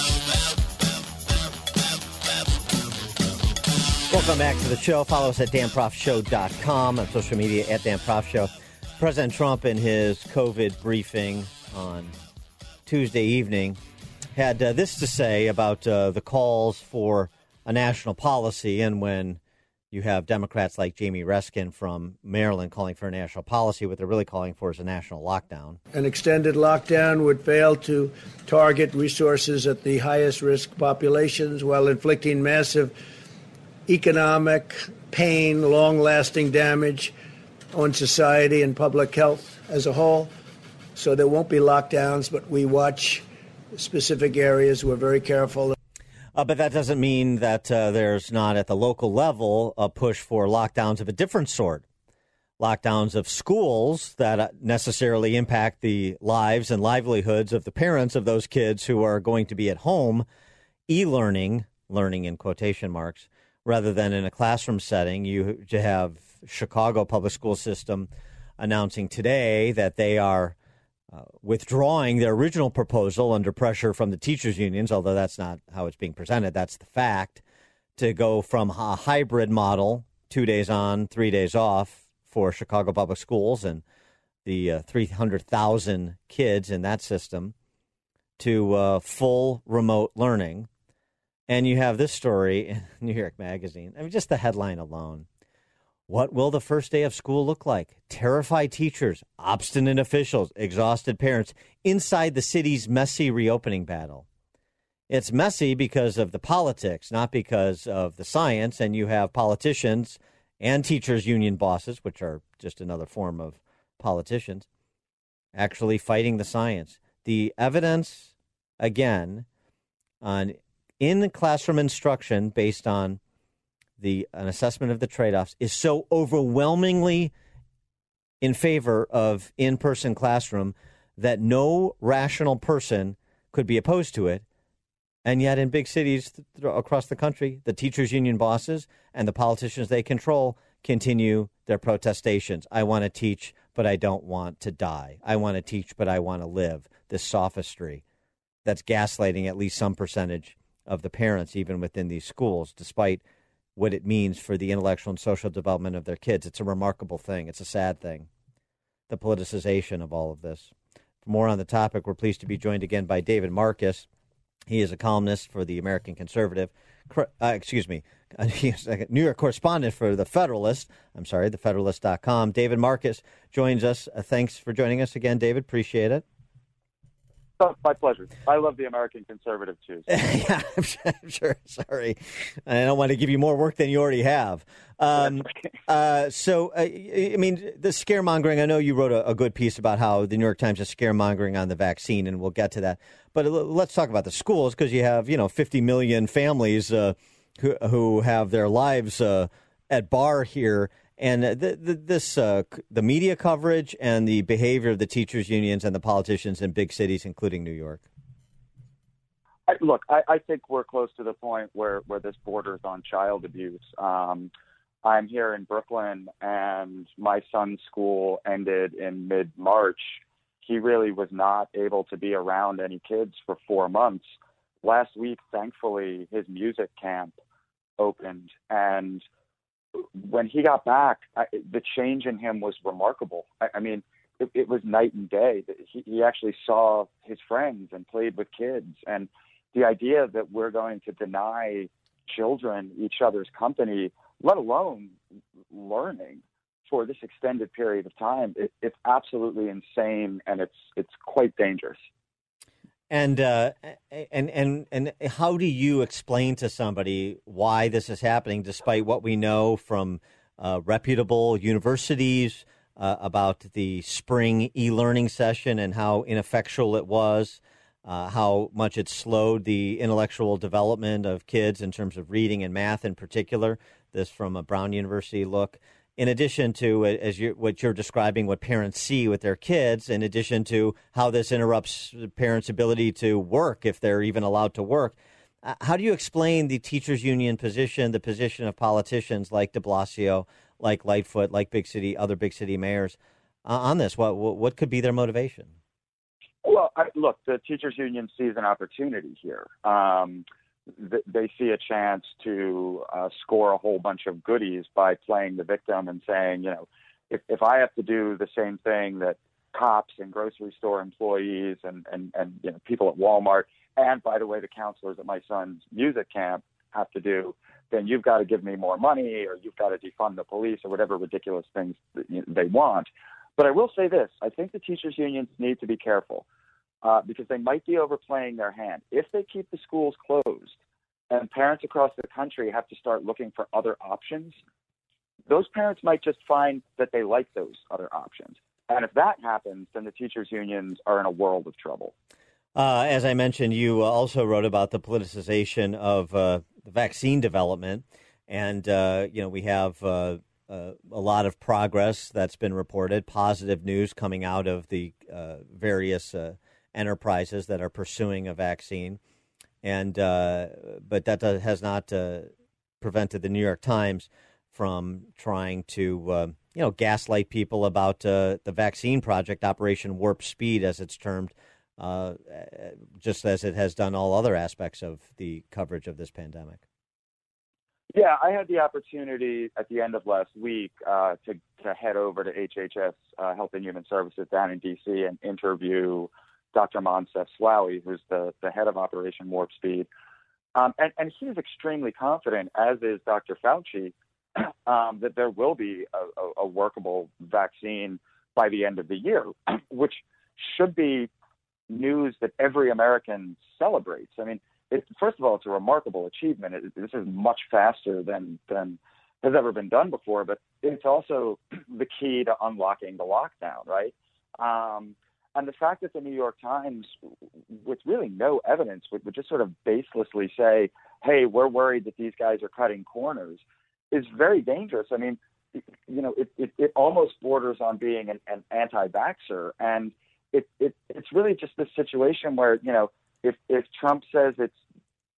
Welcome back to the show. Follow us at danproftshow.com on social media at danproftshow. President Trump, in his COVID briefing on Tuesday evening, had uh, this to say about uh, the calls for a national policy. And when you have Democrats like Jamie Raskin from Maryland calling for a national policy, what they're really calling for is a national lockdown. An extended lockdown would fail to target resources at the highest risk populations while inflicting massive economic pain, long lasting damage on society and public health as a whole. So there won't be lockdowns, but we watch specific areas. We're very careful. Uh, but that doesn't mean that uh, there's not at the local level a push for lockdowns of a different sort. Lockdowns of schools that uh, necessarily impact the lives and livelihoods of the parents of those kids who are going to be at home, e learning, learning in quotation marks, rather than in a classroom setting. You to have Chicago public school system announcing today that they are uh, withdrawing their original proposal under pressure from the teachers unions, although that's not how it's being presented. That's the fact to go from a hybrid model, two days on, three days off for Chicago public schools and the uh, 300,000 kids in that system to uh, full remote learning. And you have this story in New York Magazine. I mean, just the headline alone. What will the first day of school look like? Terrified teachers, obstinate officials, exhausted parents inside the city's messy reopening battle. It's messy because of the politics, not because of the science. And you have politicians and teachers' union bosses, which are just another form of politicians, actually fighting the science. The evidence, again, on in classroom instruction based on the an assessment of the trade-offs is so overwhelmingly in favor of in-person classroom that no rational person could be opposed to it. And yet in big cities across the country the teachers union bosses and the politicians they control continue their protestations. I want to teach but i don't want to die. I want to teach but i want to live. This sophistry that's gaslighting at least some percentage of the parents even within these schools despite what it means for the intellectual and social development of their kids. It's a remarkable thing. It's a sad thing. The politicization of all of this. For more on the topic, we're pleased to be joined again by David Marcus. He is a columnist for the American Conservative. Uh, excuse me, a New York correspondent for the Federalist. I'm sorry, the thefederalist.com. David Marcus joins us. Uh, thanks for joining us again, David. Appreciate it. Oh, my pleasure. I love the American conservative too. Yeah, I'm sure, I'm sure, Sorry, I don't want to give you more work than you already have. Um, uh, so, uh, I mean, the scaremongering. I know you wrote a, a, good piece about how the New York Times is scaremongering on the vaccine, and we'll get to that. But let's talk about the schools because you have, you know, 50 million families uh, who who have their lives uh, at bar here and the, the, this uh, the media coverage and the behavior of the teachers unions and the politicians in big cities, including New York. I, look, I, I, think we're close to the point where where this borders on child abuse. Um, I'm here in Brooklyn, and my son's school ended in mid March. He really was not able to be around any kids for four months. Last week, thankfully, his music camp opened, and when he got back, I, the change in him was remarkable. I, I mean, it, it was night and day. He, he actually saw his friends and played with kids. And the idea that we're going to deny children each other's company, let alone learning for this extended period of time, it, it's absolutely insane and it's it's quite dangerous. And uh, and and and how do you explain to somebody why this is happening, despite what we know from uh, reputable universities uh, about the spring e-learning session and how ineffectual it was, uh, how much it slowed the intellectual development of kids in terms of reading and math, in particular. This from a Brown University look in addition to as you what you're describing what parents see with their kids in addition to how this interrupts parents ability to work if they're even allowed to work uh, how do you explain the teachers union position the position of politicians like de blasio like lightfoot like big city other big city mayors uh, on this? What what could be their motivation? Well I, look the teachers union sees an opportunity here. Um, they see a chance to uh, score a whole bunch of goodies by playing the victim and saying, you know, if, if I have to do the same thing that cops and grocery store employees and, and, and you know, people at Walmart, and by the way, the counselors at my son's music camp have to do, then you've got to give me more money or you've got to defund the police or whatever ridiculous things they want. But I will say this I think the teachers' unions need to be careful uh, because they might be overplaying their hand. If they keep the schools closed and parents across the country have to start looking for other options, those parents might just find that they like those other options. And if that happens, then the teachers' unions are in a world of trouble. Uh, as I mentioned, you also wrote about the politicization of uh, the vaccine development. And, uh, you know, we have uh, uh, a lot of progress that's been reported, positive news coming out of the uh, various enterprises that are pursuing a vaccine, and uh, but that does, has not uh, prevented the New York Times from trying to uh, you know gaslight people about uh, the vaccine project, Operation Warp Speed, as it's termed, uh, just as it has done all other aspects of the coverage of this pandemic. Yeah, I had the opportunity at the end of last week uh, to to head over to HHS uh, Health and Human Services down in DC and interview Dr. Moncef Slaoui, who's the, the head of Operation Warp Speed. Um, and, and he's extremely confident, as is Dr. Fauci, um, that there will be a, a, workable vaccine by the end of the year, which should be news that every American celebrates. I mean, it, first of all, it's a remarkable achievement. It, this is much faster than than has ever been done before, but it's also the key to unlocking the lockdown, right? Um, and the fact that the New York Times, with really no evidence, would, would just sort of baselessly say, "Hey, we're worried that these guys are cutting corners," is very dangerous. I mean, you know, it, it, it almost borders on being an, an anti-vaxxer, and it, it it's really just this situation where you know, if if Trump says it's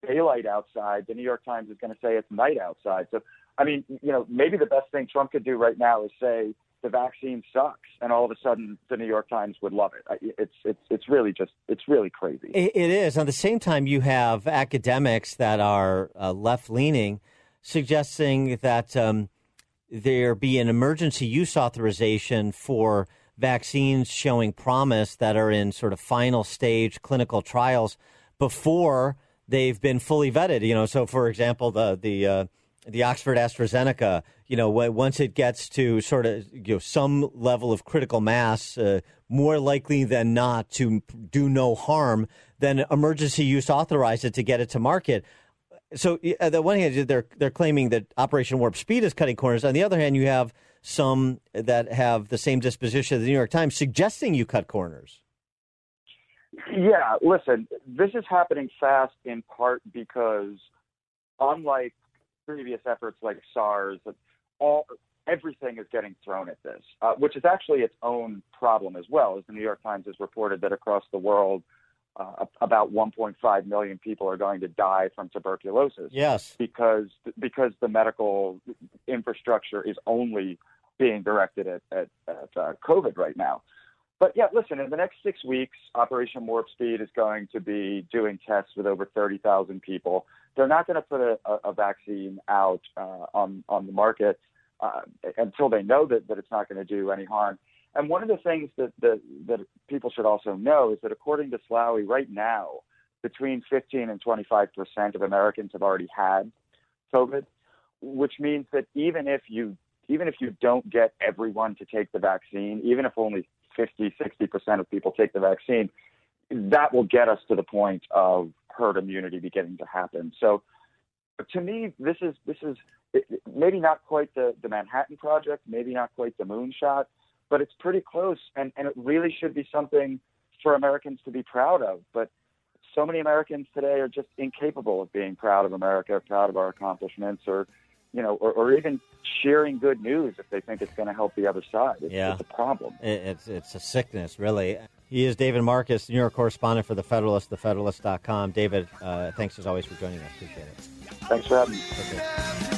daylight outside, the New York Times is going to say it's night outside. So, I mean, you know, maybe the best thing Trump could do right now is say the vaccine sucks, and all of a sudden the New York Times would love it. It's it's it's really just it's really crazy. It is. At the same time, you have academics that are uh, left leaning, suggesting that um, there be an emergency use authorization for vaccines showing promise that are in sort of final stage clinical trials before they've been fully vetted. You know, so for example, the the uh, the Oxford AstraZeneca, you know, once it gets to sort of you know some level of critical mass, uh, more likely than not to do no harm, then emergency use authorize it to get it to market. So, on the one hand, they're they're claiming that Operation Warp Speed is cutting corners. On the other hand, you have some that have the same disposition as the New York Times, suggesting you cut corners. Yeah, listen, this is happening fast in part because, unlike previous efforts like SARS, all everything is getting thrown at this, uh, which is actually its own problem as well. As the New York Times has reported that across the world, uh, about 1.5 million people are going to die from tuberculosis. Yes, because because the medical infrastructure is only being directed at at, at uh, COVID right now. But yeah, listen, in the next six weeks, Operation Warp Speed is going to be doing tests with over 30,000 people. They're not going to put a, a, vaccine out uh, on on the market uh, until they know that, that it's not going to do any harm. And one of the things that, that, that people should also know is that according to Slaoui, right now, between 15 and 25 percent of Americans have already had COVID, which means that even if you even if you don't get everyone to take the vaccine, even if only 50, 60 percent of people take the vaccine, that will get us to the point of herd immunity beginning to happen. So, to me, this is this is maybe not quite the, the Manhattan Project, maybe not quite the moonshot, but it's pretty close, and, and it really should be something for Americans to be proud of. But so many Americans today are just incapable of being proud of America, proud of our accomplishments, or you know, or, or even sharing good news if they think it's going to help the other side. It's, yeah. it's a problem. It's it's a sickness, really. He is David Marcus, New York correspondent for The Federalist, thefederalist.com. David, uh, thanks as always for joining us. Appreciate it. Thanks for having me. Okay.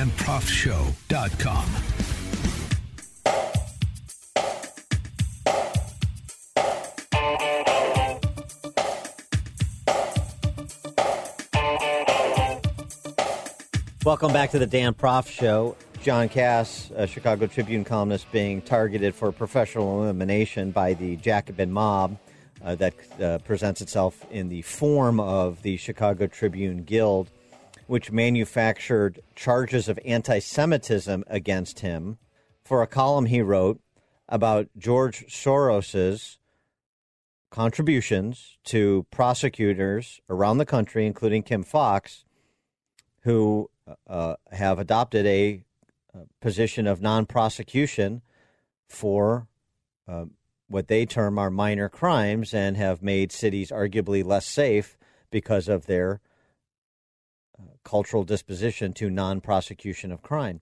At danproftshow.com. Welcome back to the Dan Proft Show. John Kass, a Chicago Tribune columnist, being targeted for professional elimination by the Jacobin mob uh, that uh, presents itself in the form of the Chicago Tribune Guild, which manufactured charges of anti Semitism against him for a column he wrote about George Soros's contributions to prosecutors around the country, including Kim Foxx, who uh, have adopted a, a position of non prosecution for uh, what they term are minor crimes and have made cities arguably less safe because of their uh, cultural disposition to non prosecution of crime.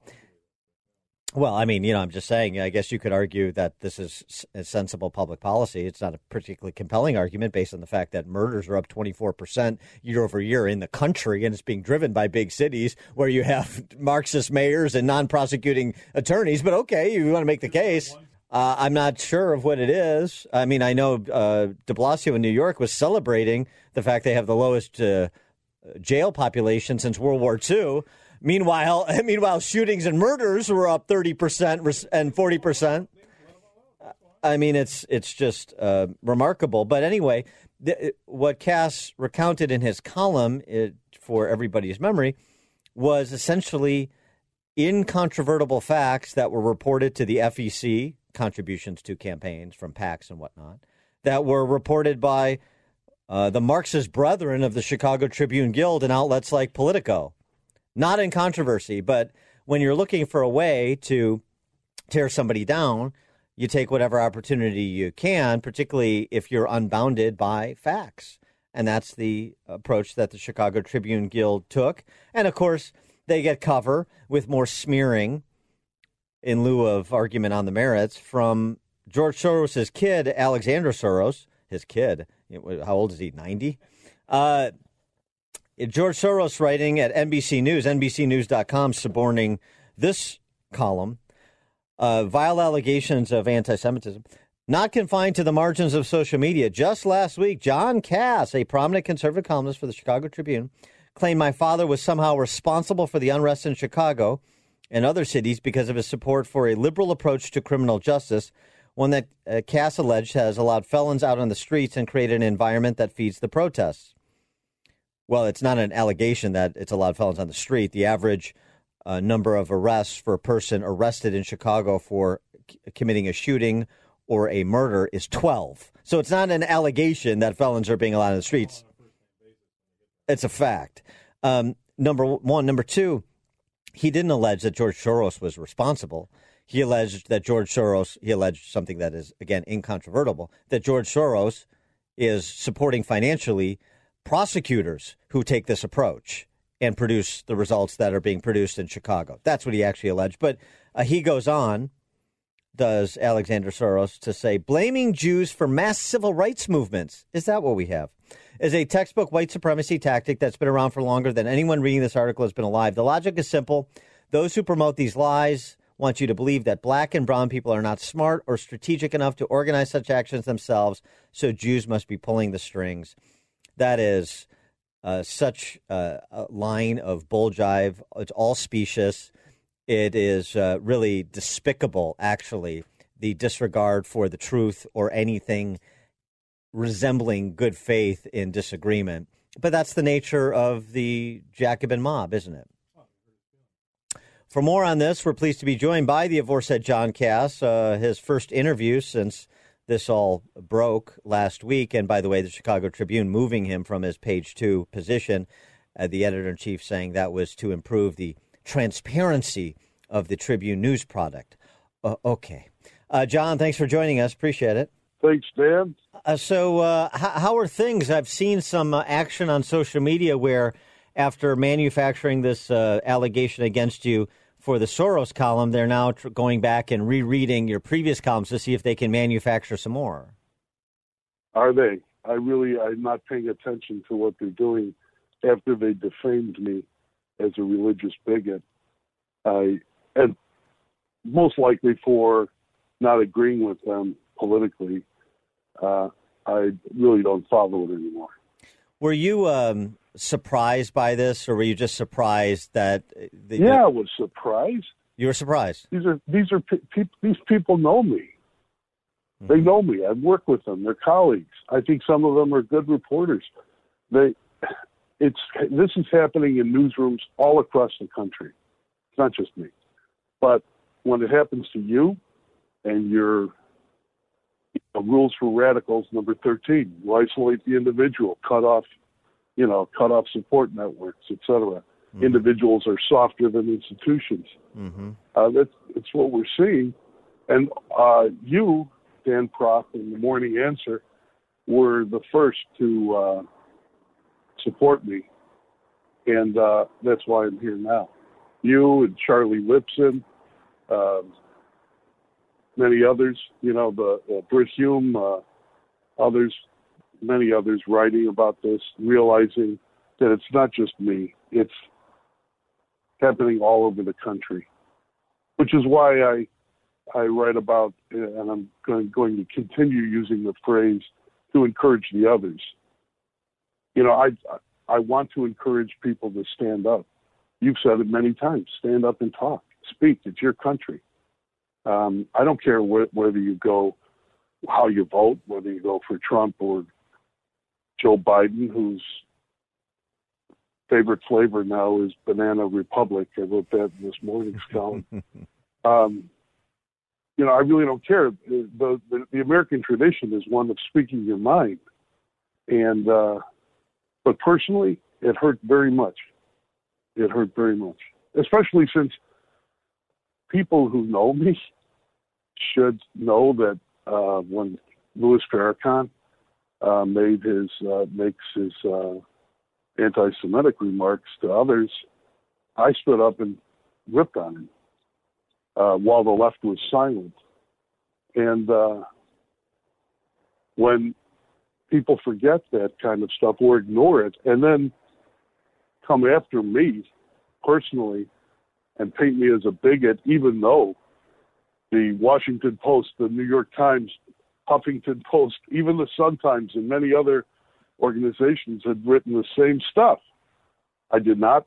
Well, I mean, you know, I'm just saying, I guess you could argue that this is a sensible public policy. It's not a particularly compelling argument based on the fact that murders are up 24% year over year in the country, and it's being driven by big cities where you have Marxist mayors and non prosecuting attorneys. But okay, you want to make the case. Uh, I'm not sure of what it is. I mean, I know uh, de Blasio in New York was celebrating the fact they have the lowest uh, jail population since World War II. Meanwhile, meanwhile, shootings and murders were up thirty percent and forty percent. I mean, it's it's just uh, remarkable. But anyway, th- what Kass recounted in his column, it, for everybody's memory, was essentially incontrovertible facts that were reported to the FEC, contributions to campaigns from PACs and whatnot, that were reported by uh, the Marxist brethren of the Chicago Tribune Guild and outlets like Politico not in controversy, but when you're looking for a way to tear somebody down, you take whatever opportunity you can, particularly if you're unbounded by facts. And that's the approach that the Chicago Tribune Guild took. And of course, they get cover with more smearing in lieu of argument on the merits from George Soros' kid, Alexander Soros, his kid. How old is he? 90? Uh, George Soros writing at NBC News, NBCNews.com, suborning this column uh, vile allegations of anti Semitism. Not confined to the margins of social media. Just last week, John Kass, a prominent conservative columnist for the Chicago Tribune, claimed my father was somehow responsible for the unrest in Chicago and other cities because of his support for a liberal approach to criminal justice, one that uh, Kass alleged has allowed felons out on the streets and created an environment that feeds the protests. Well, it's not an allegation that it's allowed felons on the street. The average uh, number of arrests for a person arrested in Chicago for c- committing a shooting or a murder is 12. So it's not an allegation that felons are being allowed on the streets. It's a fact. Um, number one. Number two, he didn't allege that George Soros was responsible. He alleged that George Soros, he alleged something that is, again, incontrovertible, that George Soros is supporting financially prosecutors who take this approach and produce the results that are being produced in Chicago. That's what he actually alleged. But uh, he goes on, does Alexander Soros, to say blaming Jews for mass civil rights movements. Is that what we have? Is a textbook white supremacy tactic that's been around for longer than anyone reading this article has been alive. The logic is simple. Those who promote these lies want you to believe that black and brown people are not smart or strategic enough to organize such actions themselves, so Jews must be pulling the strings. That is uh, such uh, a line of bull jive. It's all specious. It is uh, really despicable, actually, the disregard for the truth or anything resembling good faith in disagreement. But that's the nature of the Jacobin mob, isn't it? For more on this, we're pleased to be joined by the aforesaid John Kass, uh, his first interview since this all broke last week. And by the way, the Chicago Tribune moving him from his page two position, uh, the editor in chief saying that was to improve the transparency of the Tribune news product. Uh, okay. Uh, John, thanks for joining us. Appreciate it. Thanks, Dan. Uh, so, uh, how, how, are things? I've seen some uh, action on social media where, after manufacturing this allegation against you, for the Soros column, they're now tr- going back and rereading your previous columns to see if they can manufacture some more. Are they? I really, I'm not paying attention to what they're doing after they defamed me as a religious bigot. I, and most likely for not agreeing with them politically. Uh, I really don't follow it anymore. Were you um, surprised by this, or were you just surprised that? The, yeah, I was surprised. You were surprised. These are these are pe- these people know me. Mm-hmm. They know me. I've worked with them. They're colleagues. I think some of them are good reporters. They, it's this is happening in newsrooms all across the country. It's not just me, but when it happens to you, and your you know, rules for radicals number thirteen, you isolate the individual, cut off you know, cut off support networks, et cetera. Mm-hmm. Individuals are softer than institutions. Mm-hmm. Uh, that's, that's what we're seeing. And uh, you, Dan Proft, in the Morning Answer, were the first to uh, support me. And uh, that's why I'm here now. You and Charlie Lipson um, many others, you know, the uh, Brit Hume, uh, others, many others writing about this, realizing that it's not just me, it's happening all over the country, which is why I I write about, and I'm going, going to continue using the phrase to encourage the others. You know, I I want to encourage people to stand up. You've said it many times. Stand up and talk. Speak. It's your country. Um, I don't care wh- whether you go, how you vote, whether you go for Trump or Joe Biden, whose favorite flavor now is Banana Republic. I wrote that in this morning's column. Um, you know, I really don't care. The, the, the American tradition is one of speaking your mind, and uh, but personally, it hurt very much. It hurt very much, especially since people who know me should know that uh, when Louis Farrakhan uh, made his uh, makes his uh, anti-Semitic remarks to others, I stood up and ripped on him uh, while the left was silent. And uh, when people forget that kind of stuff or ignore it and then come after me personally and paint me as a bigot, even though the Washington Post, the New York Times, Huffington Post, even the Sun Times, and many other organizations had written the same stuff. I did not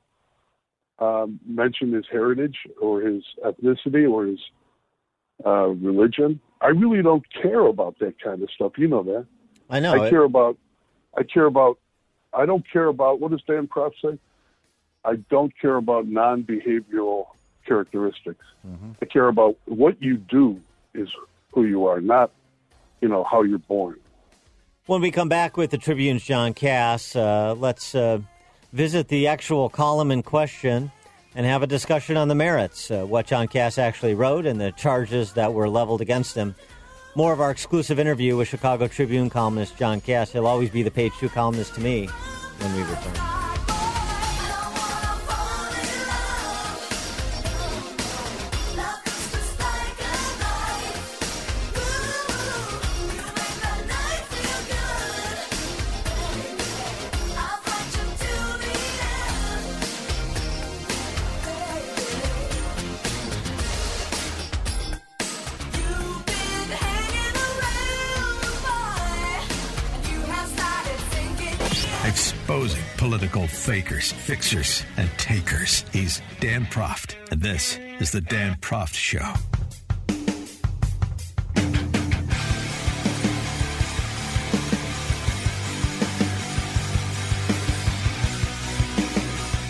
um, mention his heritage or his ethnicity or his uh, religion. I really don't care about that kind of stuff. You know that. I know. I it- care about. I care about. I don't care about what does Dan Proft say? I don't care about non-behavioral characteristics. I care about what you do is who you are, not you know how you're born. When we come back with the Tribune's John Kass, uh, let's uh, visit the actual column in question and have a discussion on the merits, uh, what John Kass actually wrote, and the charges that were leveled against him. More of our exclusive interview with Chicago Tribune columnist John Kass. He'll always be the page two columnist to me when we return. Fakers, fixers, and takers. He's Dan Proft, and this is the Dan Proft Show.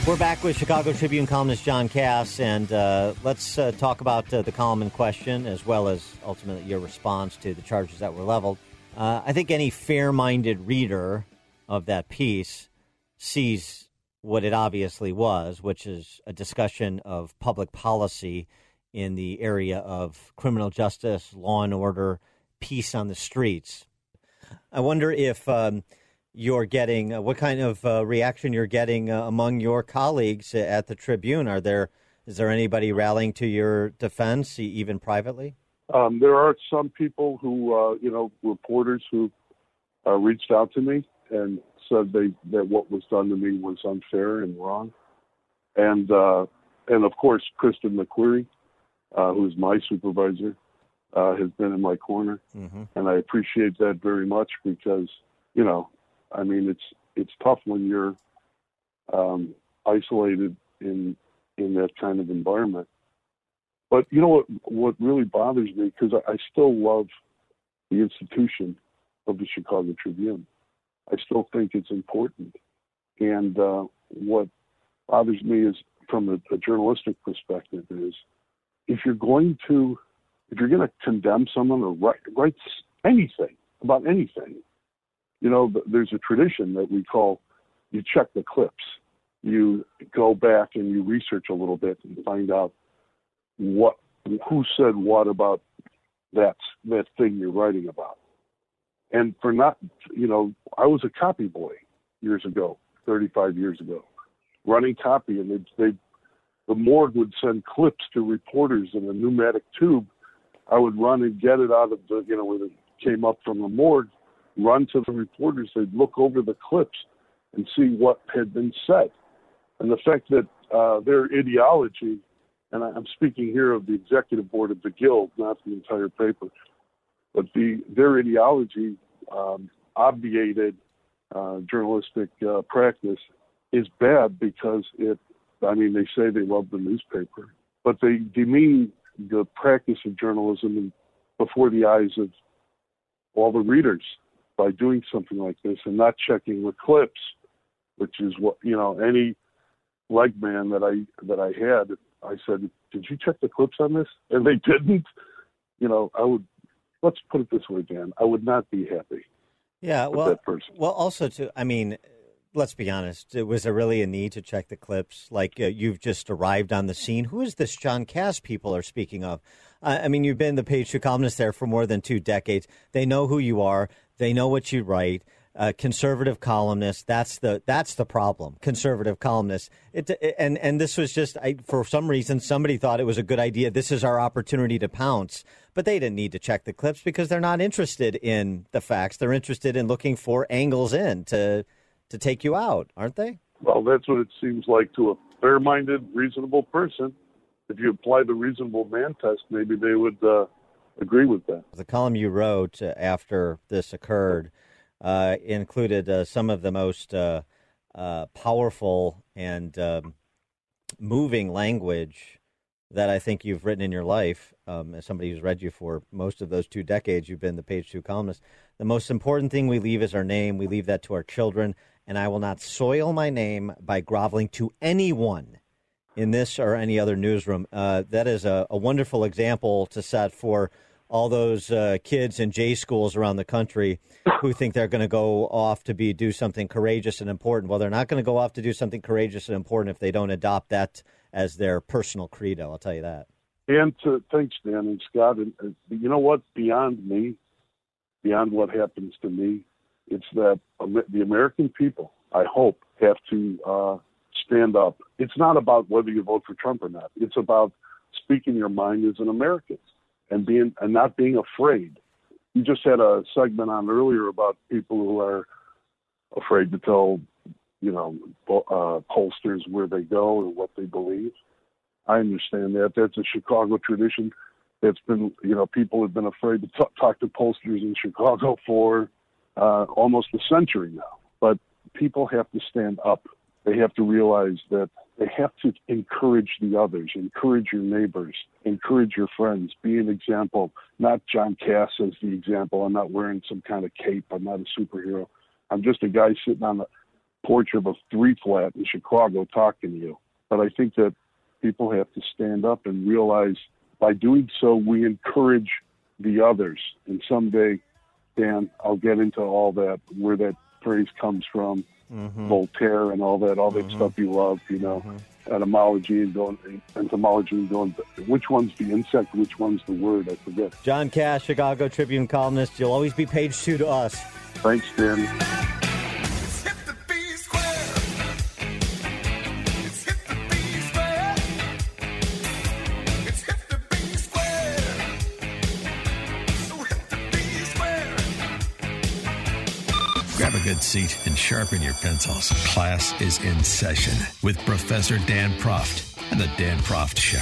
We're back with Chicago Tribune columnist John Kass, and uh, let's uh, talk about uh, the column in question as well as ultimately your response to the charges that were leveled. Uh, I think any fair minded reader of that piece sees what it obviously was, which is a discussion of public policy in the area of criminal justice, law and order, peace on the streets. I wonder if um, you're getting uh, what kind of uh, reaction you're getting uh, among your colleagues at the Tribune. Are there is there anybody rallying to your defense, even privately? Um, there are some people who, uh, you know, reporters who uh, reached out to me and said they that what was done to me was unfair and wrong, and uh, and of course Kristen McQueary, uh, who's my supervisor, uh, has been in my corner, Mm-hmm. and I appreciate that very much because you know, I mean it's it's tough when you're um, isolated in in that kind of environment. But you know what? What really bothers me because I, I still love the institution of the Chicago Tribune. I still think it's important. And uh, what bothers me is, from a, a journalistic perspective, is if you're going to if you're going to condemn someone or write, write anything about anything, you know, there's a tradition that we call you check the clips. You go back and you research a little bit and find out what who said what about that that thing you're writing about. And for not, you know, I was a copy boy years ago, 35 years ago, running copy, and they they the morgue would send clips to reporters in a pneumatic tube. I would run and get it out of the, you know, when it came up from the morgue, run to the reporters. They'd look over the clips and see what had been said. And the fact that uh, their ideology, and I'm speaking here of the executive board of the Guild, not the entire paper, but the their ideology um, obviated uh, journalistic uh, practice is bad because it. I mean, they say they love the newspaper, but they demean the practice of journalism before the eyes of all the readers by doing something like this and not checking the clips, which is what you know. Any leg man that I that I had, I said, "Did you check the clips on this?" And they didn't. You know, I would. Let's put it this way, Dan. I would not be happy. Yeah, well, well, also too. I mean, let's be honest. Was there really a need to check the clips? Like uh, you've just arrived on the scene. Who is this John Kass people are speaking of? Uh, I mean, you've been the page two columnist there for more than two decades. They know who you are. They know what you write. Uh, conservative columnist. That's the that's the problem. Conservative columnist. It, and and this was just I, for some reason somebody thought it was a good idea. This is our opportunity to pounce. But they didn't need to check the clips because they're not interested in the facts. They're interested in looking for angles in to to take you out, aren't they? Well, that's what it seems like to a fair-minded, reasonable person. If you apply the reasonable man test, maybe they would uh, agree with that. The column you wrote uh, after this occurred uh, included uh, some of the most uh, uh, powerful and um, moving language that I think you've written in your life. Um, as somebody who's read you for most of those two decades, you've been the page two columnist. The most important thing we leave is our name. We leave that to our children and I will not soil my name by groveling to anyone in this or any other newsroom. Uh, that is a, a, wonderful example to set for all those uh, kids in J schools around the country who think they're going to go off to be do something courageous and important. Well, they're not going to go off to do something courageous and important if they don't adopt that as their personal credo. I'll tell you that. And to, thanks, Dan and Scott. And uh, you know what? Beyond me, beyond what happens to me, it's that the American people, I hope, have to uh, stand up. It's not about whether you vote for Trump or not. It's about speaking your mind as an American and being and not being afraid. You just had a segment on earlier about people who are afraid to tell, you know, uh, pollsters where they go and what they believe. I understand that. That's a Chicago tradition. That's been, you know, people have been afraid to t- talk to pollsters in Chicago for uh, almost a century now. But people have to stand up. They have to realize that they have to encourage the others, encourage your neighbors, encourage your friends, be an example. Not John Kass as the example. I'm not wearing some kind of cape. I'm not a superhero. I'm just a guy sitting on the porch of a three flat in Chicago talking to you. But I think that people have to stand up and realize by doing so, we encourage the others. And someday Dan, I'll get into all that, where that phrase comes from, mm-hmm. Voltaire and all that, all that mm-hmm. stuff you love, you know, mm-hmm. etymology and going, entomology and going, which one's the insect, which one's the word, I forget. John Kass, Chicago Tribune columnist. You'll always be page two to us. Thanks, Dan. Good seat and sharpen your pencils. Class is in session with Professor Dan Proft and the Dan Proft Show.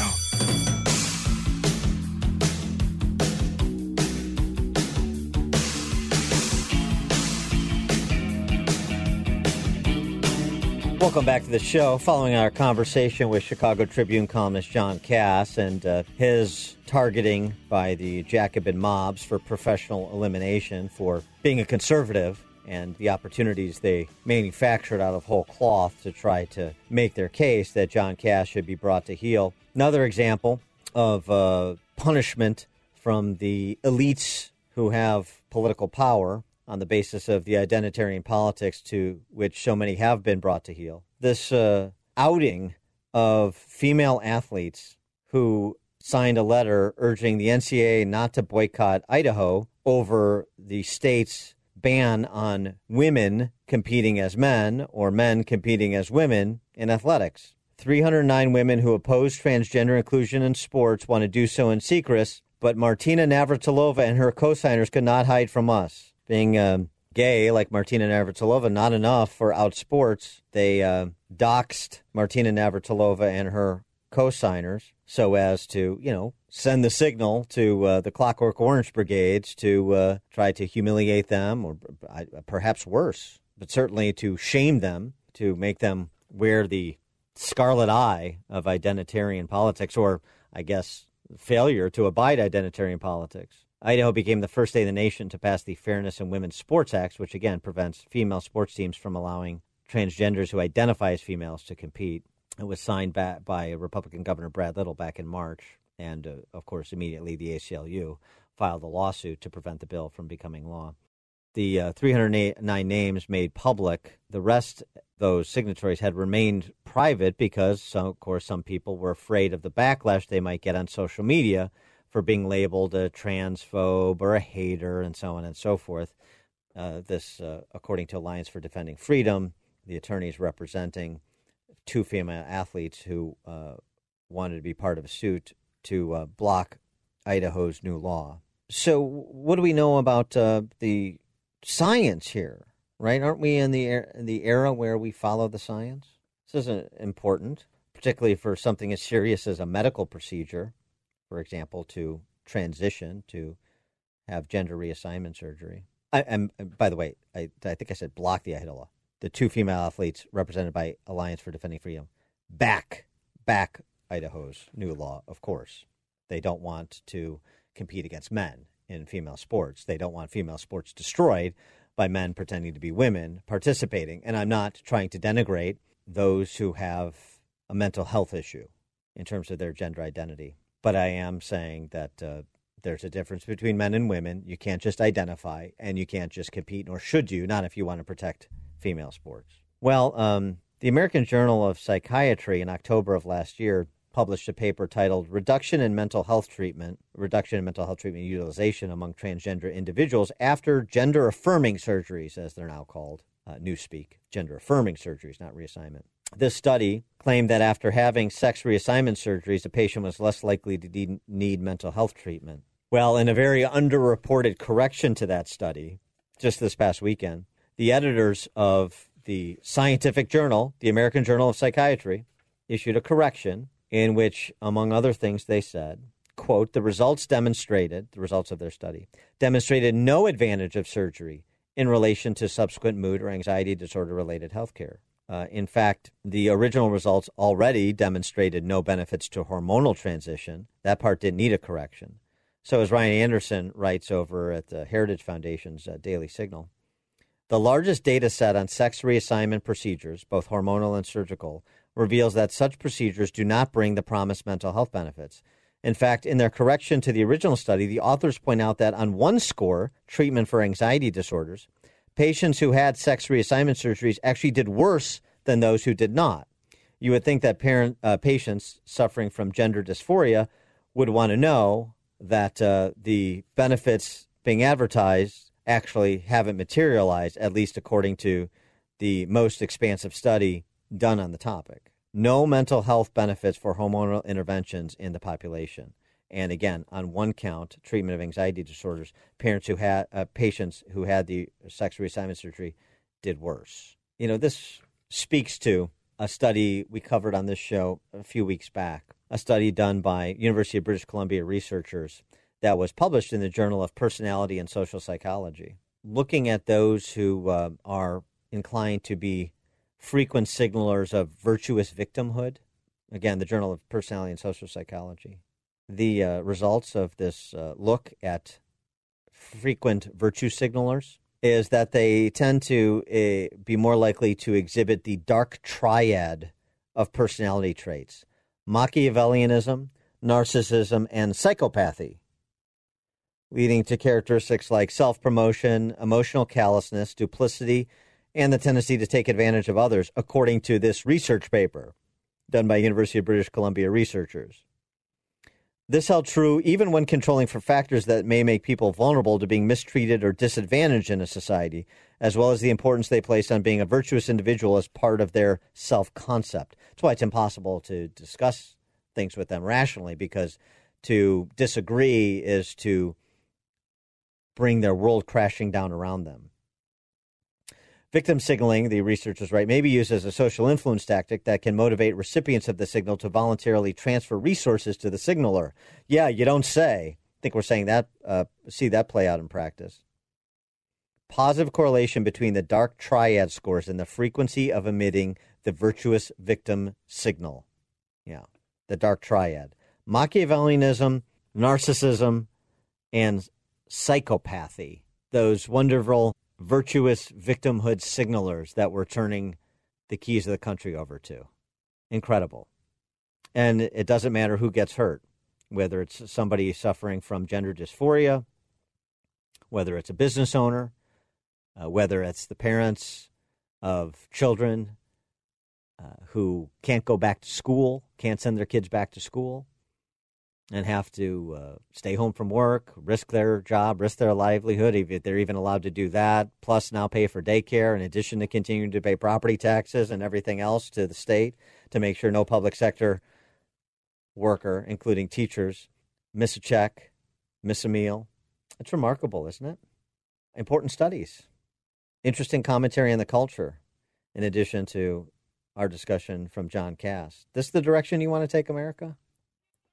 Welcome back to the show. Following our conversation with Chicago Tribune columnist John Kass and uh, his targeting by the Jacobin mobs for professional elimination for being a conservative and the opportunities they manufactured out of whole cloth to try to make their case that John Kass should be brought to heel. Another example of uh, punishment from the elites who have political power on the basis of the identitarian politics to which so many have been brought to heel. This uh, outing of female athletes who signed a letter urging the NCAA not to boycott Idaho over the state's ban on women competing as men or men competing as women in athletics. 309 women who oppose transgender inclusion in sports want to do so in secret, but Martina Navratilova and her co-signers could not hide from us. Being uh, gay, like Martina Navratilova, not enough for Outsports. They uh, doxed Martina Navratilova and her co-signers so as to, you know, send the signal to uh, the Clockwork Orange brigades to uh, try to humiliate them, or uh, perhaps worse, but certainly to shame them, to make them wear the scarlet eye of identitarian politics, or I guess failure to abide identitarian politics. Idaho became the first state in the nation to pass the Fairness in Women's Sports Act, which again prevents female sports teams from allowing transgenders who identify as females to compete. It was signed by Republican Governor Brad Little back in March, and uh, of course, immediately the ACLU filed a lawsuit to prevent the bill from becoming law. The uh, 309 names made public. The rest, those signatories, had remained private because, some, of course, some people were afraid of the backlash they might get on social media for being labeled a transphobe or a hater and so on and so forth. Uh, this, uh, according to Alliance for Defending Freedom, the attorneys representing two female athletes who uh, wanted to be part of a suit to uh, block Idaho's new law. So, what do we know about uh, the science here? Right? Aren't we in the in the era where we follow the science? This is important, particularly for something as serious as a medical procedure for example, to transition to have gender reassignment surgery. I, and by the way, I, I think I said block the Idaho law. The two female athletes represented by Alliance for Defending Freedom back back Idaho's new law. Of course, they don't want to compete against men in female sports. They don't want female sports destroyed by men pretending to be women participating. And I'm not trying to denigrate those who have a mental health issue in terms of their gender identity. But I am saying that uh, there's a difference between men and women. You can't just identify and you can't just compete, nor should you, not if you want to protect female sports. Well, um, the American Journal of Psychiatry in October of last year published a paper titled Reduction in Mental Health Treatment, Reduction in Mental Health Treatment Utilization Among Transgender Individuals After Gender Affirming Surgeries, as they're now called, uh, newspeak, gender affirming surgeries, not reassignment. This study claimed that after having sex reassignment surgeries, the patient was less likely to need mental health treatment. Well, in a very underreported correction to that study, just this past weekend, the editors of the scientific journal, the American Journal of Psychiatry, issued a correction in which, among other things, they said, quote, the results demonstrated, the results of their study, demonstrated no advantage of surgery in relation to subsequent mood or anxiety disorder related health care. Uh, in fact, the original results already demonstrated no benefits to hormonal transition. That part didn't need a correction. So, as Ryan Anderson writes over at the Heritage Foundation's uh, Daily Signal, the largest data set on sex reassignment procedures, both hormonal and surgical, reveals that such procedures do not bring the promised mental health benefits. In fact, in their correction to the original study, the authors point out that on one score, treatment for anxiety disorders, patients who had sex reassignment surgeries actually did worse than those who did not. You would think that parent, uh, patients suffering from gender dysphoria would want to know that uh, the benefits being advertised actually haven't materialized, at least according to the most expansive study done on the topic. No mental health benefits for hormonal interventions in the population. And again, on one count, treatment of anxiety disorders, parents who had uh, patients who had the sex reassignment surgery did worse. You know, this speaks to a study we covered on this show a few weeks back, a study done by University of British Columbia researchers that was published in the Journal of Personality and Social Psychology, looking at those who uh, are inclined to be frequent signalers of virtuous victimhood. Again, the Journal of Personality and Social Psychology the uh, results of this uh, look at frequent virtue signalers is that they tend to uh, be more likely to exhibit the dark triad of personality traits Machiavellianism, narcissism, and psychopathy, leading to characteristics like self promotion, emotional callousness, duplicity, and the tendency to take advantage of others, according to this research paper done by University of British Columbia researchers. This held true even when controlling for factors that may make people vulnerable to being mistreated or disadvantaged in a society, as well as the importance they place on being a virtuous individual as part of their self concept. That's why it's impossible to discuss things with them rationally because to disagree is to bring their world crashing down around them. Victim signaling, the researchers write, may be used as a social influence tactic that can motivate recipients of the signal to voluntarily transfer resources to the signaler. Yeah, you don't say. I think we're saying that, uh, see that play out in practice. Positive correlation between the dark triad scores and the frequency of emitting the virtuous victim signal. Yeah, the dark triad. Machiavellianism, narcissism, and psychopathy. Those wonderful virtuous victimhood signalers that we're turning the keys of the country over to. Incredible. And it doesn't matter who gets hurt, whether it's somebody suffering from gender dysphoria, whether it's a business owner, uh, whether it's the parents of children uh, who can't go back to school, can't send their kids back to school, and have to uh, stay home from work, risk their job, risk their livelihood, if they're even allowed to do that, plus now pay for daycare in addition to continuing to pay property taxes and everything else to the state to make sure no public sector worker, including teachers, miss a check, miss a meal. It's remarkable, isn't it? Important studies, interesting commentary on the culture, in addition to our discussion from John Kass. This is the direction you want to take America?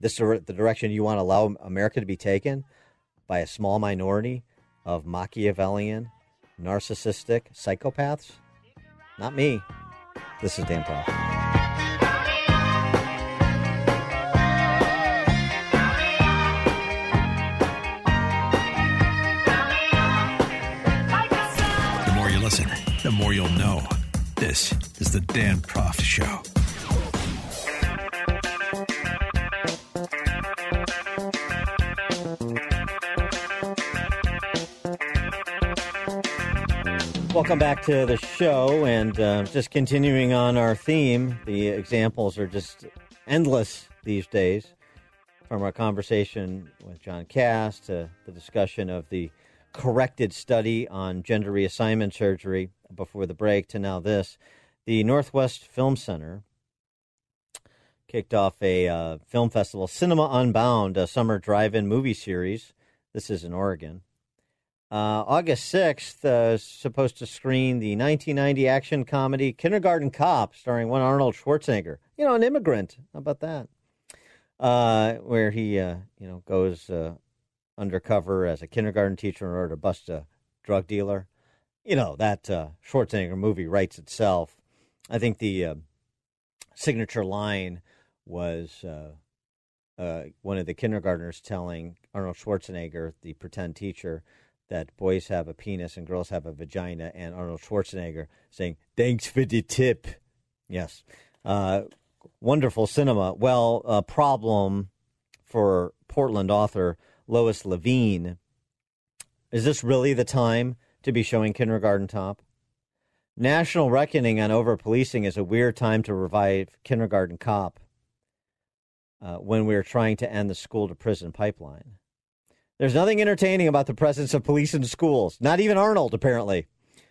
This the direction you want to allow America to be taken by a small minority of Machiavellian, narcissistic psychopaths? Not me. This is Dan Proft. The more you listen, the more you'll know. This is the Dan Proft Show. Welcome back to the show, and uh, just continuing on our theme. The examples are just endless these days, from our conversation with John Kass to the discussion of the corrected study on gender reassignment surgery before the break to now this. The Northwest Film Center kicked off a uh, film festival, Cinema Unbound, a summer drive-in movie series. This is in Oregon. Uh, August 6th, uh, supposed to screen the 1990 action comedy Kindergarten Cop, starring one Arnold Schwarzenegger. You know, an immigrant. How about that? Uh, where he, uh, you know, goes uh, undercover as a kindergarten teacher in order to bust a drug dealer. You know, that Schwarzenegger movie writes itself. I think the signature line was one of the kindergartners telling Arnold Schwarzenegger, the pretend teacher, that boys have a penis and girls have a vagina, and Arnold Schwarzenegger saying, Thanks for the tip. Yes. Uh, wonderful cinema. Well, a problem for Portland author Lois Levine. Is this really the time to be showing Kindergarten Cop? National reckoning on over policing is a weird time to revive Kindergarten Cop uh, when we are trying to end the school to prison pipeline. There's nothing entertaining about the presence of police in schools, not even Arnold, apparently,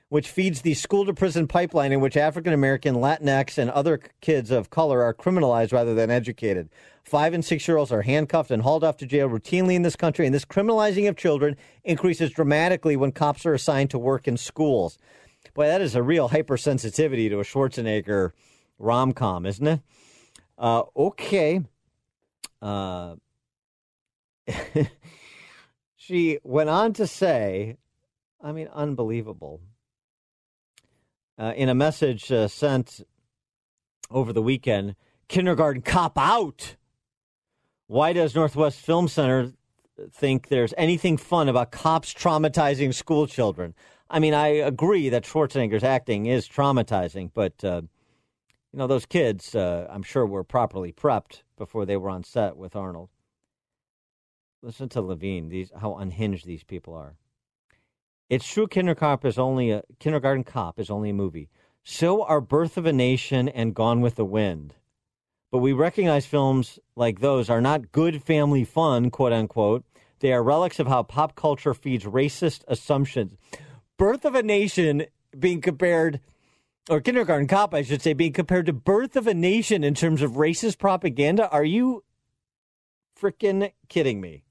which feeds the school to prison pipeline in which African American, Latinx, and other kids of color are criminalized rather than educated. Five and six year olds are handcuffed and hauled off to jail routinely in this country, and this criminalizing of children increases dramatically when cops are assigned to work in schools. Boy, that is a real hypersensitivity to a Schwarzenegger rom com, isn't it? Uh, okay. Uh, She went on to say, I mean, unbelievable. Uh, in a message uh, sent over the weekend, kindergarten cop out. Why does Northwest Film Center think there's anything fun about cops traumatizing school children? I mean, I agree that Schwarzenegger's acting is traumatizing, but, uh, you know, those kids, uh, I'm sure, were properly prepped before they were on set with Arnold. Listen to Levine. These how unhinged these people are. It's true. Kindergarten is only a kindergarten cop is only a movie. So are Birth of a Nation and Gone with the Wind. But we recognize films like those are not good family fun, quote unquote. They are relics of how pop culture feeds racist assumptions. Birth of a Nation being compared, or Kindergarten Cop, I should say, being compared to Birth of a Nation in terms of racist propaganda. Are you freaking kidding me?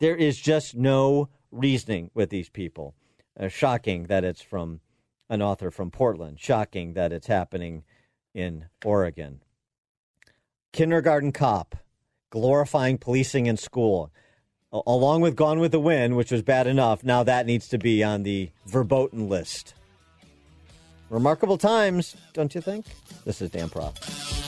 There is just no reasoning with these people. Uh, shocking that it's from an author from Portland. Shocking that it's happening in Oregon. Kindergarten Cop, glorifying policing in school, along with Gone with the Wind, which was bad enough. Now that needs to be on the verboten list. Remarkable times, don't you think? This is Dan Proft.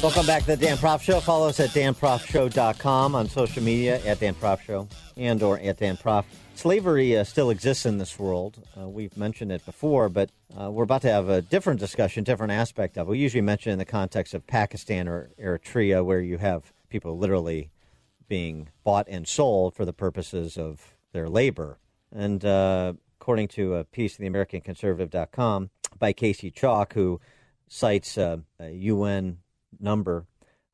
Welcome back to the Dan Proft Show. Follow us at danproftshow.com on social media at Dan Proft Show and or at Dan Proft. Slavery uh, still exists in this world. Uh, we've mentioned it before, but uh, we're about to have a different discussion, different aspect of it. We usually mention it in the context of Pakistan or Eritrea, where you have people literally being bought and sold for the purposes of their labor. And uh, according to a piece in the AmericanConservative.com by Casey Chalk, who cites uh, a UN number,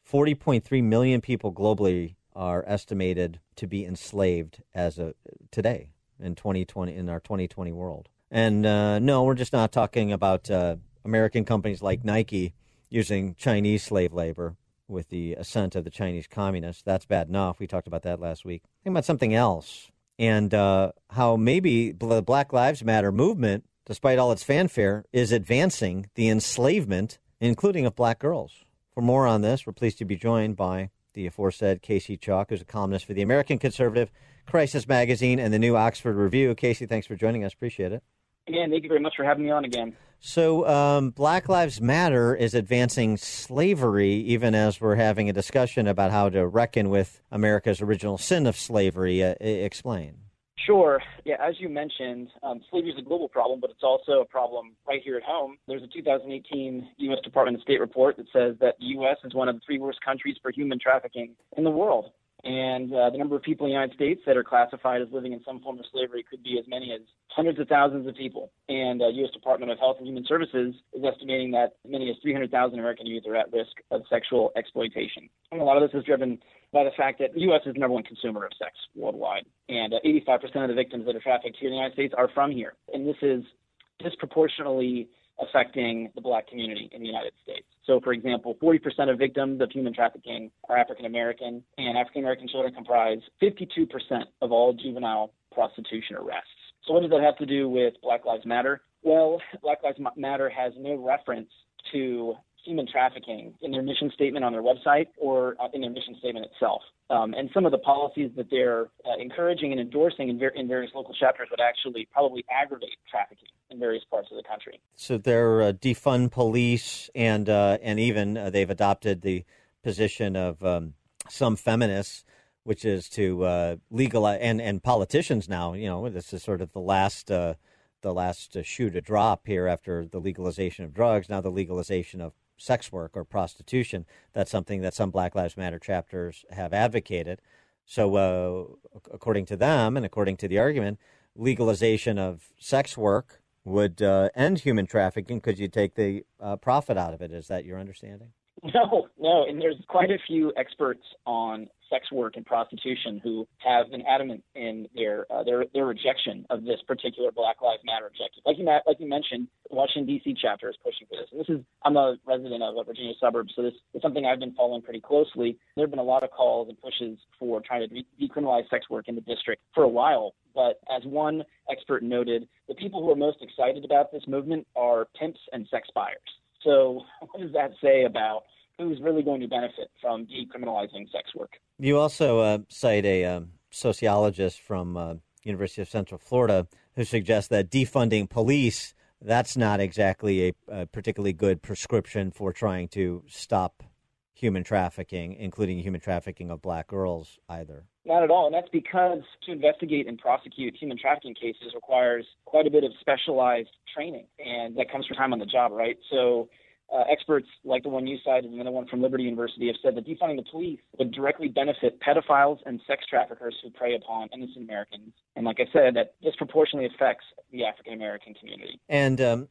40.3 million people globally are estimated to be enslaved as of today in 2020 in our 2020 world. And uh, no, we're just not talking about uh, American companies like Nike using Chinese slave labor with the assent of the Chinese communists. That's bad enough. We talked about that last week. Think about something else and uh, how maybe the Black Lives Matter movement, despite all its fanfare, is advancing the enslavement, including of black girls. For more on this, we're pleased to be joined by the aforesaid Casey Chalk, who's a columnist for the American Conservative, Crisis Magazine, and the New Oxford Review. Casey, thanks for joining us. Appreciate it. Again, thank you very much for having me on again. So, um, Black Lives Matter is advancing slavery, even as we're having a discussion about how to reckon with America's original sin of slavery. Uh, explain. Sure. Yeah, as you mentioned, um, slavery is a global problem, but it's also a problem right here at home. There's a 2018 U.S. Department of State report that says that the U.S. is one of the three worst countries for human trafficking in the world. And uh, the number of people in the United States that are classified as living in some form of slavery could be as many as hundreds of thousands of people. And uh, U.S. Department of Health and Human Services is estimating that as many as 300,000 American youth are at risk of sexual exploitation. And a lot of this is driven by the fact that the U.S. is the number one consumer of sex worldwide. And uh, 85% of the victims that are trafficked here in the United States are from here. And this is disproportionately affecting the black community in the United States. So, for example, 40% of victims of human trafficking are African American, and African American children comprise 52% of all juvenile prostitution arrests. So, what does that have to do with Black Lives Matter? Well, Black Lives Matter has no reference to human trafficking in their mission statement on their website or uh, in their mission statement itself. Um, and some of the policies that they're uh, encouraging and endorsing in, ver- in, various local chapters would actually probably aggravate trafficking in various parts of the country. So they're uh, defund police, and uh, and even uh, they've adopted the position of um, some feminists, which is to uh, legalize and and politicians now. You know, this is sort of the last. the last shoe to drop here after the legalization of drugs, now the legalization of sex work or prostitution. That's something that some Black Lives Matter chapters have advocated. So, uh, according to them, and according to the argument, legalization of sex work would uh, end human trafficking because you take the uh, profit out of it. Is that your understanding? No, no, and there's quite a few experts on sex work and prostitution who have been adamant in their uh, their their rejection of this particular Black Lives Matter objective. Like you like you mentioned, the Washington D.C. chapter is pushing for this, and this is I'm a resident of a Virginia suburb, so this is something I've been following pretty closely. There have been a lot of calls and pushes for trying to decriminalize sex work in the district for a while. But as one expert noted, the people who are most excited about this movement are pimps and sex buyers. So, what does that say about who's really going to benefit from decriminalizing sex work? You also uh, cite a um, sociologist from uh, University of Central Florida who suggests that defunding police that's not exactly a, a particularly good prescription for trying to stop human trafficking, including human trafficking of black girls, either. Not at all. And that's because to investigate and prosecute human trafficking cases requires quite a bit of specialized training. And that comes from time on the job, right? So uh, experts like the one you cited and another one from Liberty University have said that defunding the police would directly benefit pedophiles and sex traffickers who prey upon innocent Americans. And like I said, that disproportionately affects the African American community. And um,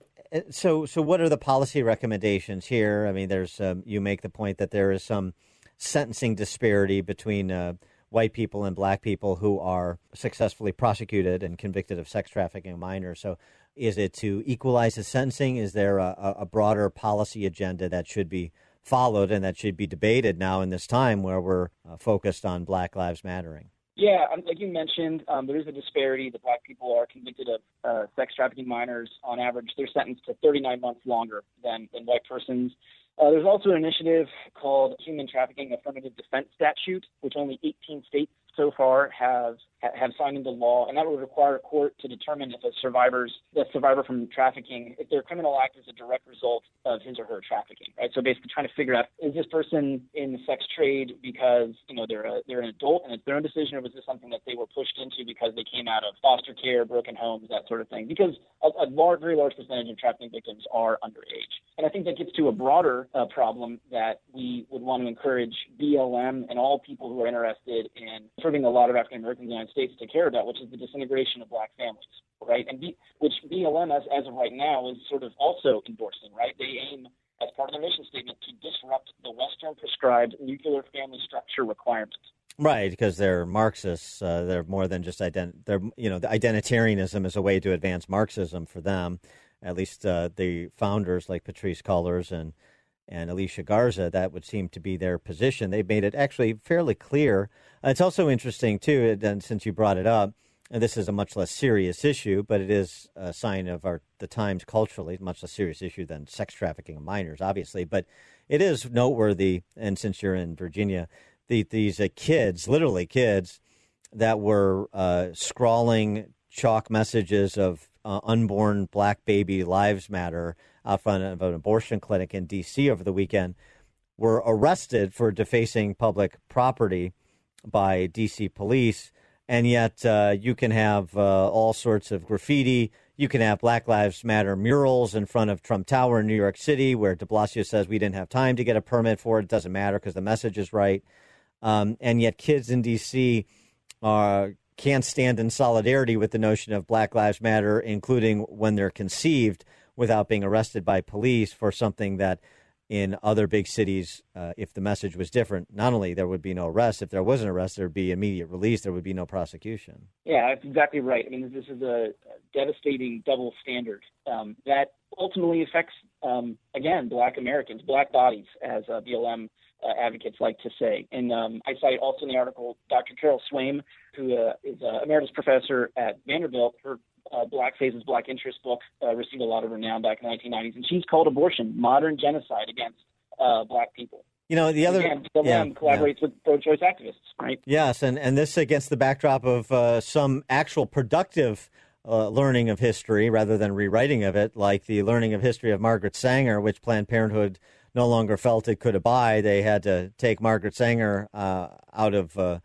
so, so what are the policy recommendations here? I mean, there's um, you make the point that there is some sentencing disparity between uh, white people and black people who are successfully prosecuted and convicted of sex trafficking minors. So, is it to equalize the sentencing? Is there a, a broader policy agenda that should be followed and that should be debated now in this time where we're uh, focused on Black Lives Mattering? Yeah, um, like you mentioned, um, there is a disparity. The black people are convicted of uh, sex trafficking minors. On average, they're sentenced to 39 months longer than, than white persons. Uh, there's also an initiative called Human Trafficking Affirmative Defense Statute, which only 18 states so far have have signed into law, and that would require a court to determine if a survivor's the survivor from trafficking, if their criminal act is a direct result of his or her trafficking, right? So basically, trying to figure out is this person in the sex trade because you know they're a, they're an adult and it's their own decision, or was this something that they were pushed into because they came out of foster care, broken homes, that sort of thing? Because a, a large, very large percentage of trafficking victims are underage, and I think that gets to a broader uh, problem that we would want to encourage BLM and all people who are interested in serving a lot of African Americans in the United States to care about, which is the disintegration of black families, right? And B, which BLM, as, as of right now, is sort of also endorsing, right? They aim, as part of their mission statement, to disrupt the Western prescribed nuclear family structure requirements. Right, because they're Marxists. Uh, they're more than just ident. They're you know the identitarianism is a way to advance Marxism for them. At least uh, the founders like Patrisse Cullors and and Alicia Garza, that would seem to be their position. They've made it actually fairly clear. Uh, it's also interesting, too, and since you brought it up, and this is a much less serious issue, but it is a sign of our the times culturally, much less serious issue than sex trafficking of minors, obviously. But it is noteworthy, and since you're in Virginia, the, these uh, kids, literally kids, that were uh, scrawling chalk messages of uh, unborn black baby lives matter out front of an abortion clinic in D.C. over the weekend were arrested for defacing public property by D.C. police. And yet, uh, you can have uh, all sorts of graffiti. You can have Black Lives Matter murals in front of Trump Tower in New York City, where de Blasio says we didn't have time to get a permit for it. It doesn't matter because the message is right. Um, and yet, kids in D.C. are can't stand in solidarity with the notion of Black Lives Matter, including when they're conceived, without being arrested by police for something that in other big cities, uh, if the message was different, not only there would be no arrest, if there was an arrest, there would be immediate release, there would be no prosecution. Yeah, that's exactly right. I mean, this is a devastating double standard um, that ultimately affects, um, again, black Americans, black bodies, as uh, BLM uh, advocates like to say. And um, I cite also in the article Dr. Carol Swain, who uh, is an emeritus professor at Vanderbilt. Her uh, Black Faces, Black Interest book uh, received a lot of renown back in the 1990s, and she's called abortion modern genocide against uh, black people. You know, the other Again, yeah, collaborates yeah. with pro-choice activists, right? Yes, and, and this against the backdrop of uh, some actual productive uh, learning of history rather than rewriting of it, like the learning of history of Margaret Sanger, which Planned Parenthood no longer felt it could abide. They had to take Margaret Sanger uh, out of uh,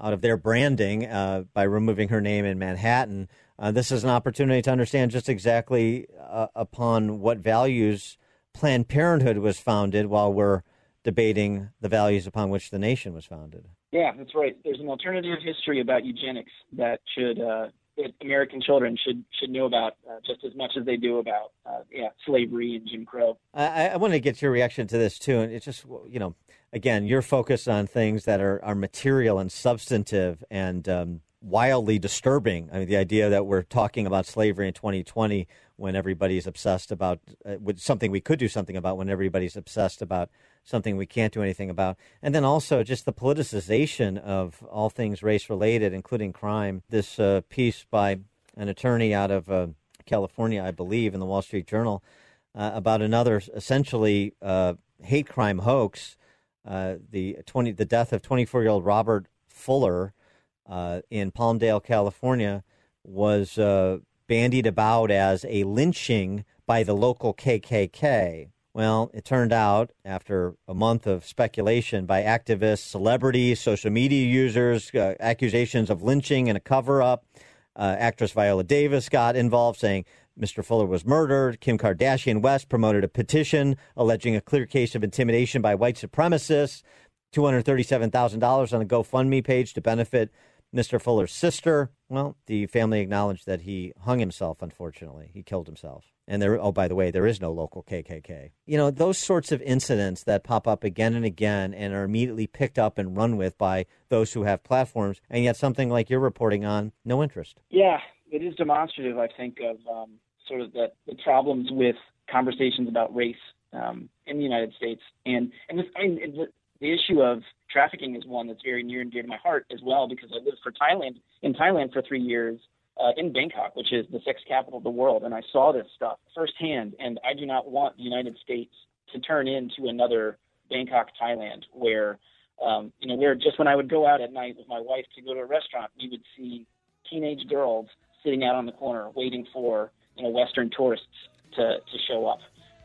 out of their branding uh, by removing her name in Manhattan. Uh, this is an opportunity to understand just exactly uh, upon what values Planned Parenthood was founded, while we're debating the values upon which the nation was founded. Yeah, that's right. There's an alternative history about eugenics that should uh, that American children should should know about uh, just as much as they do about uh, yeah slavery and Jim Crow. I, I want to get your reaction to this too, and it's just you know again you're focused on things that are are material and substantive and um, wildly disturbing. I mean, the idea that we're talking about slavery in 2020 when everybody's obsessed about uh, something we could do something about when everybody's obsessed about something we can't do anything about. And then also just the politicization of all things race related, including crime. This uh, piece by an attorney out of uh, California, I believe, in the Wall Street Journal uh, about another essentially uh, hate crime hoax. Uh, the 20, the death of 24 year old Robert Fuller uh, in Palmdale, California, was bandied about as a lynching by the local KKK Well, it turned out after a month of speculation by activists, celebrities, social media users, uh, accusations of lynching and a cover up, uh, actress Viola Davis got involved saying Mr. Fuller was murdered. Kim Kardashian West promoted a petition alleging a clear case of intimidation by white supremacists. $237,000 on a GoFundMe page to benefit Mr. Fuller's sister. Well, the family acknowledged that he hung himself, unfortunately. He killed himself. And there, oh, by the way, there is no local KKK. You know, those sorts of incidents that pop up again and again and are immediately picked up and run with by those who have platforms, and yet something like you're reporting on, no interest. Yeah, it is demonstrative, I think, of um, sort of the, the problems with conversations about race um, in the United States. And, and this, the, the issue of trafficking is one that's very near and dear to my heart as well because I lived for Thailand in Thailand for three years uh, in Bangkok, which is the sixth capital of the world, and I saw this stuff firsthand. And I do not want the United States to turn into another Bangkok, Thailand, where um, you know, where just when I would go out at night with my wife to go to a restaurant, we would see teenage girls sitting out on the corner waiting for you know Western tourists to to show up.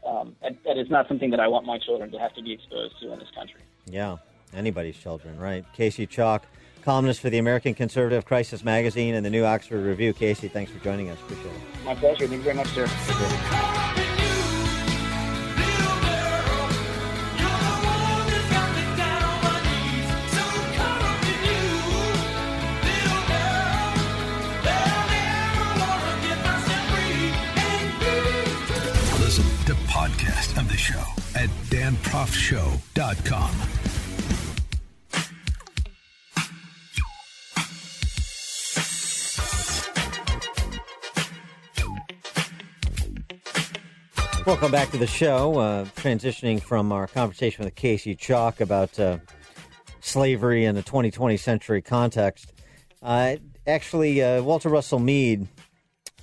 Um, that, that is not something that I want my children to have to be exposed to in this country. Yeah, anybody's children, right? Casey Chalk columnist for the American Conservative Crisis Magazine and the New Oxford Review. Casey, thanks for joining us. Appreciate it. My pleasure. Thank you very much, sir. At danproftshow.com. Welcome back to the show. Uh, transitioning from our conversation with Casey Chalk about uh, slavery in the 2020 century context. Uh, actually, uh, Walter Russell Mead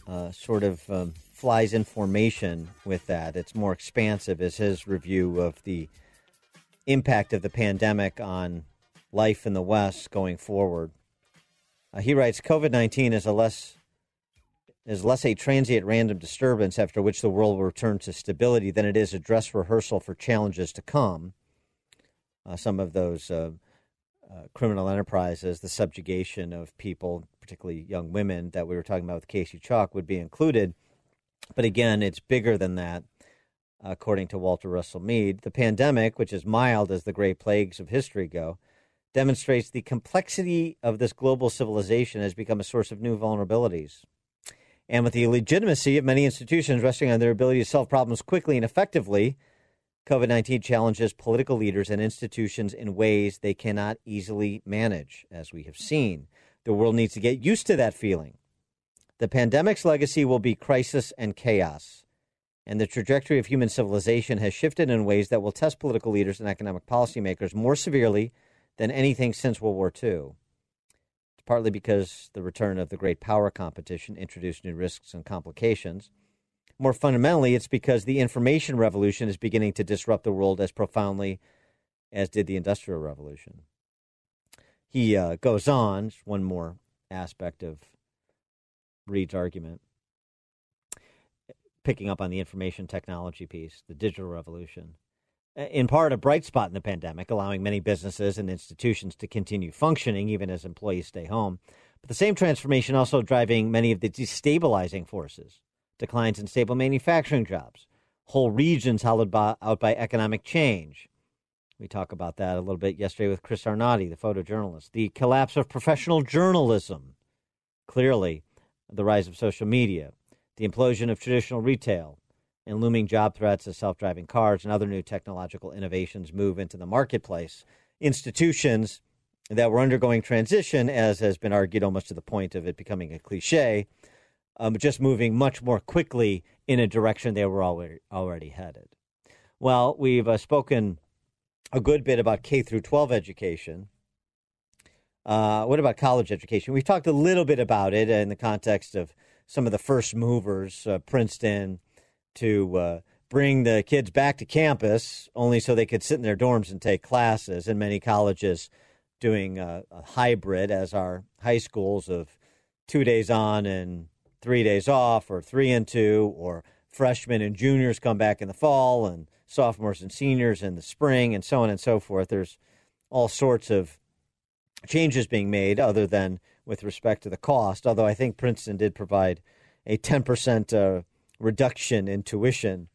uh, sort of um, flies in formation with that. It's more expansive as his review of the impact of the pandemic on life in the West going forward. Uh, he writes COVID 19 is a less is less a transient random disturbance after which the world will return to stability than it is a dress rehearsal for challenges to come. Uh, some of those uh, uh, criminal enterprises, the subjugation of people, particularly young women, that we were talking about with Casey Chalk, would be included. But again, it's bigger than that, according to Walter Russell Mead. The pandemic, which is mild as the great plagues of history go, demonstrates the complexity of this global civilization has become a source of new vulnerabilities and with the legitimacy of many institutions resting on their ability to solve problems quickly and effectively, COVID 19 challenges political leaders and institutions in ways they cannot easily manage, as we have seen. The world needs to get used to that feeling. The pandemic's legacy will be crisis and chaos, and the trajectory of human civilization has shifted in ways that will test political leaders and economic policymakers more severely than anything since World War II It's partly because the return of the great power competition introduced new risks and complications. More fundamentally, it's because the information revolution is beginning to disrupt the world as profoundly as did the Industrial Revolution. He uh, goes on, one more aspect of Mead's argument, picking up on the information technology piece, the digital revolution in part a bright spot in the pandemic, allowing many businesses and institutions to continue functioning even as employees stay home. But the same transformation also driving many of the destabilizing forces declines in stable manufacturing jobs, whole regions hollowed by, out by economic change. We talk about that a little bit yesterday with Chris Arnade, the photojournalist. The collapse of professional journalism, clearly, the rise of social media, the implosion of traditional retail, and looming job threats as self driving cars and other new technological innovations move into the marketplace. Institutions that were undergoing transition, as has been argued almost to the point of it becoming a cliche, um, just moving much more quickly in a direction they were already, already headed. Well, we've uh, spoken a good bit about K through 12 education. Uh, what about college education? We've talked a little bit about it in the context of some of the first movers, uh, Princeton, to uh, bring the kids back to campus only so they could sit in their dorms and take classes. And many colleges doing a, a hybrid, as our high schools of two days on and three days off, or three and two, or freshmen and juniors come back in the fall and sophomores and seniors in the spring and so on and so forth. There's all sorts of changes being made other than with respect to the cost, although I think Princeton did provide a 10% uh, reduction in tuition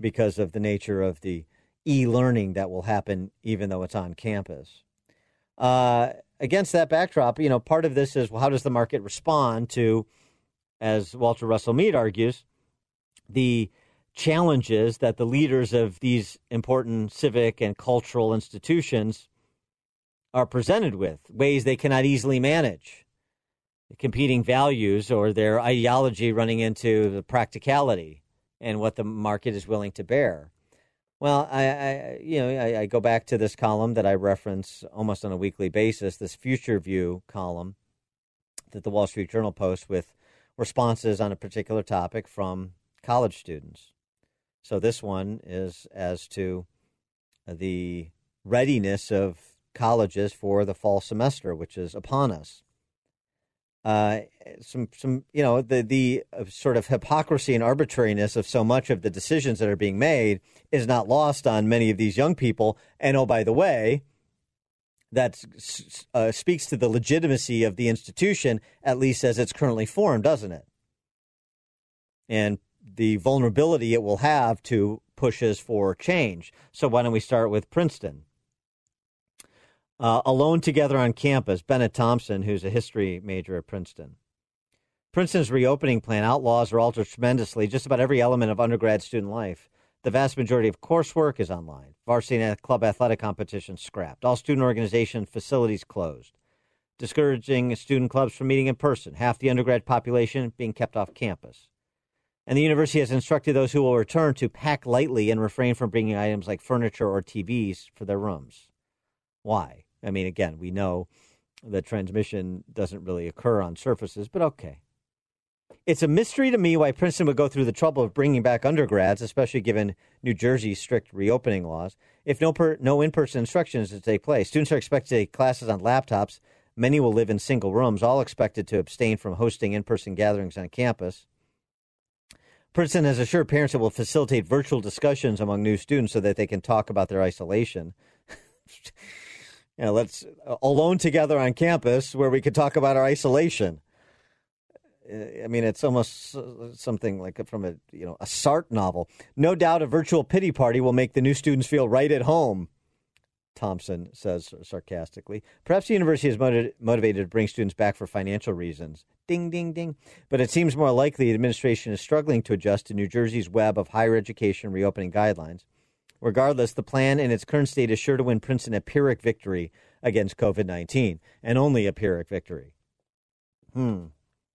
because of the nature of the e learning that will happen even though it's on campus. Uh, against that backdrop, you know, part of this is well, how does the market respond to, as Walter Russell Mead argues, the challenges that the leaders of these important civic and cultural institutions are presented with, ways they cannot easily manage, competing values or their ideology running into the practicality and what the market is willing to bear. Well, I, I you know, I, I, go back to this column that I reference almost on a weekly basis, this Future View column that the Wall Street Journal posts with responses on a particular topic from college students. So this one is as to the readiness of colleges for the fall semester, which is upon us uh, some some you know the the uh, sort of hypocrisy and arbitrariness of so much of the decisions that are being made is not lost on many of these young people. And oh, by the way, that uh, speaks to the legitimacy of the institution, at least as it's currently formed, doesn't it? And the vulnerability it will have to pushes for change. So why don't we start with Princeton? Uh, alone together on campus, Bennett Thompson, who's a history major at Princeton. Princeton's reopening plan outlaws or alters tremendously just about every element of undergrad student life. The vast majority of coursework is online. Varsity club athletic competitions scrapped. All student organization facilities closed. Discouraging student clubs from meeting in person. Half the undergrad population being kept off campus. And the university has instructed those who will return to pack lightly and refrain from bringing items like furniture or TVs for their rooms. Why? I mean, again, we know that transmission doesn't really occur on surfaces, but okay. It's a mystery to me why Princeton would go through the trouble of bringing back undergrads, especially given New Jersey's strict reopening laws, if no, per, no in person instruction is to take place. Students are expected to take classes on laptops. Many will live in single rooms, all expected to abstain from hosting in person gatherings on campus. Princeton has assured parents it will facilitate virtual discussions among new students so that they can talk about their isolation. you know, let's uh, alone together on campus where we could talk about our isolation. Uh, I mean, it's almost something like from a you know a Sartre novel. No doubt, a virtual pity party will make the new students feel right at home. Thompson says sarcastically. Perhaps the university is motiv- motivated to bring students back for financial reasons. Ding, ding, ding. But it seems more likely the administration is struggling to adjust to New Jersey's web of higher education reopening guidelines. Regardless, the plan in its current state is sure to win Princeton a Pyrrhic victory against COVID 19, and only a Pyrrhic victory. Hmm,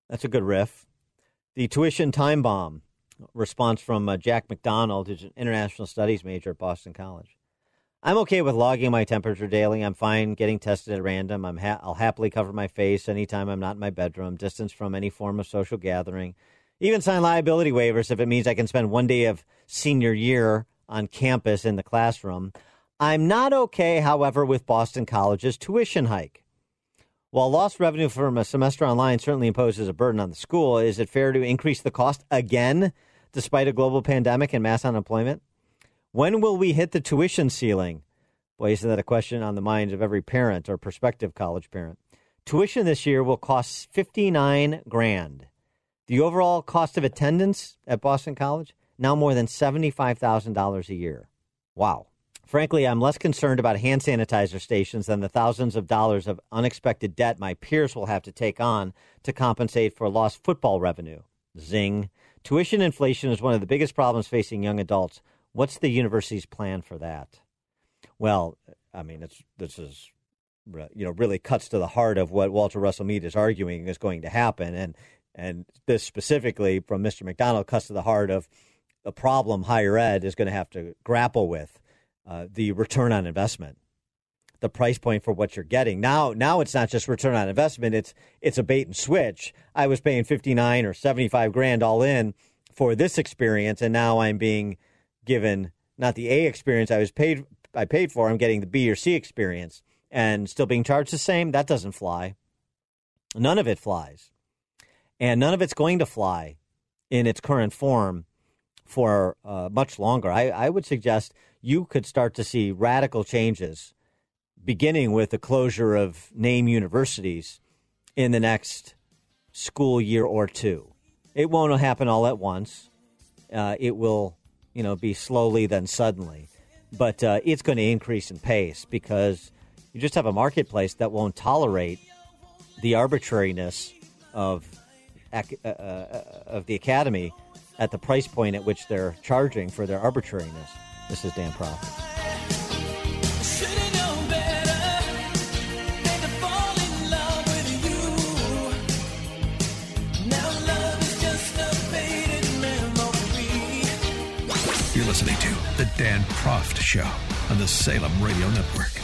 that's a good riff. The tuition time bomb response from uh, Jack McDonald, who's an international studies major at Boston College. I'm okay with logging my temperature daily. I'm fine getting tested at random. I'm ha- I'll happily cover my face anytime I'm not in my bedroom, distance from any form of social gathering. Even sign liability waivers if it means I can spend one day of senior year on campus in the classroom. I'm not okay, however, with Boston College's tuition hike. While lost revenue from a semester online certainly imposes a burden on the school, is it fair to increase the cost again despite a global pandemic and mass unemployment? When will we hit the tuition ceiling? Boy, isn't that a question on the mind of every parent or prospective college parent? Tuition this year will cost 59 grand. The overall cost of attendance at Boston College, now more than $75,000 a year. Wow. Frankly, I'm less concerned about hand sanitizer stations than the thousands of dollars of unexpected debt my peers will have to take on to compensate for lost football revenue. Zing. Tuition inflation is one of the biggest problems facing young adults. What's the university's plan for that? Well, I mean, it's this is you know really cuts to the heart of what Walter Russell Mead is arguing is going to happen, and and this specifically from Mr. McDonald cuts to the heart of a problem higher ed is going to have to grapple with uh, the return on investment, the price point for what you're getting. Now, now it's not just return on investment; it's it's a bait and switch. I was paying fifty nine or seventy five grand all in for this experience, and now I'm being given not the A experience I was paid I paid for. I'm getting the B or C experience, and still being charged the same. That doesn't fly. None of it flies, and none of it's going to fly in its current form for uh, much longer. I, I would suggest you could start to see radical changes, beginning with the closure of name universities in the next school year or two. It won't happen all at once. Uh, it will, you know, be slowly then suddenly, but uh, it's going to increase in pace because you just have a marketplace that won't tolerate the arbitrariness of uh, uh, of the academy at the price point at which they're charging for their arbitrariness. This is Dan Proft. You're listening to The Dan Proft Show on the Salem Radio Network.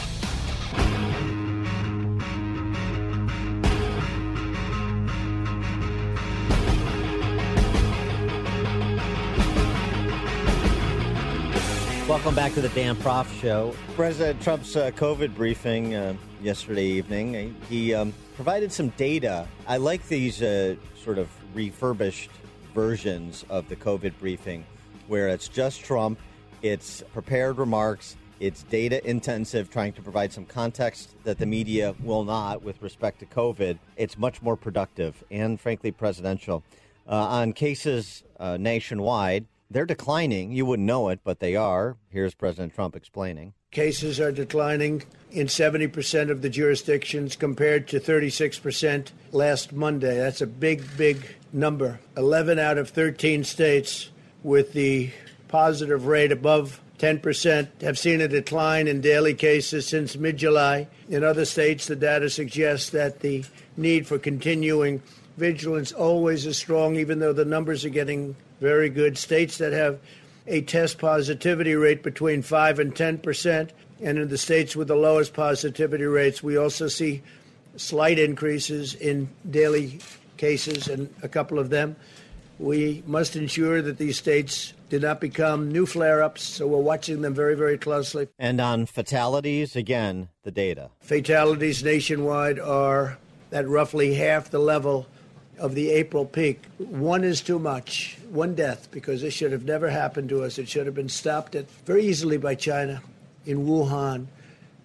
Welcome back to the Dan Proft Show. President Trump's uh, COVID briefing uh, yesterday evening, he um, provided some data. I like these uh, sort of refurbished versions of the COVID briefing where it's just Trump, it's prepared remarks, it's data intensive, trying to provide some context that the media will not with respect to COVID. It's much more productive and, frankly, presidential. Uh, on cases uh, nationwide, they're declining. You wouldn't know it, but they are. Here's President Trump explaining. Cases are declining in 70% of the jurisdictions compared to 36% last Monday. That's a big, big number. 11 out of 13 states with the positive rate above 10% have seen a decline in daily cases since mid July. In other states, the data suggests that the need for continuing vigilance always is strong, even though the numbers are getting very good. States that have a test positivity rate between 5 and 10 percent, and in the states with the lowest positivity rates, we also see slight increases in daily cases, and a couple of them. We must ensure that these states do not become new flare ups, so we're watching them very, very closely. And on fatalities, again, the data. Fatalities nationwide are at roughly half the level of the April peak. One is too much, one death, because this should have never happened to us. It should have been stopped at very easily by China in Wuhan.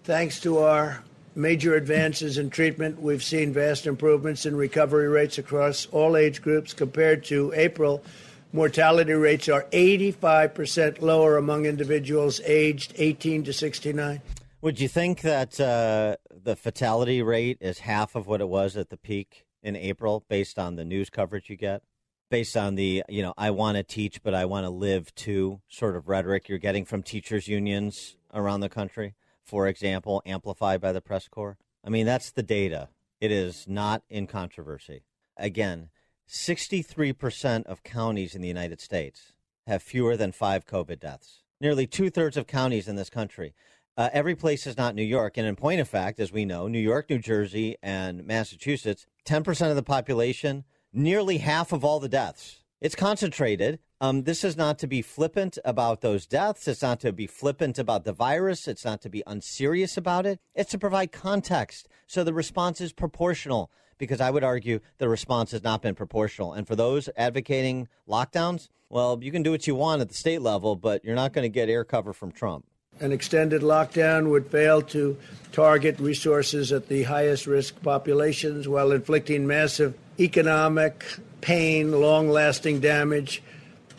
Thanks to our major advances in treatment, we've seen vast improvements in recovery rates across all age groups compared to April. Mortality rates are 85% lower among individuals aged 18 to 69. Would you think that uh, the fatality rate is half of what it was at the peak? In April based on the news coverage you get, based on the, you know, I want to teach, but I want to live too sort of rhetoric you're getting from teachers' unions around the country, for example, amplified by the press corps? I mean, that's the data. It is not in controversy. Again, 63% of counties in the United States have fewer than five COVID deaths. Nearly two thirds of counties in this country uh, every place is not New York. And in point of fact, as we know, New York, New Jersey, and Massachusetts, 10% of the population, nearly half of all the deaths. It's concentrated. Um, this is not to be flippant about those deaths. It's not to be flippant about the virus. It's not to be unserious about it. It's to provide context so the response is proportional because I would argue the response has not been proportional. And for those advocating lockdowns, well, you can do what you want at the state level, but you're not going to get air cover from Trump. An extended lockdown would fail to target resources at the highest risk populations while inflicting massive economic pain, long lasting damage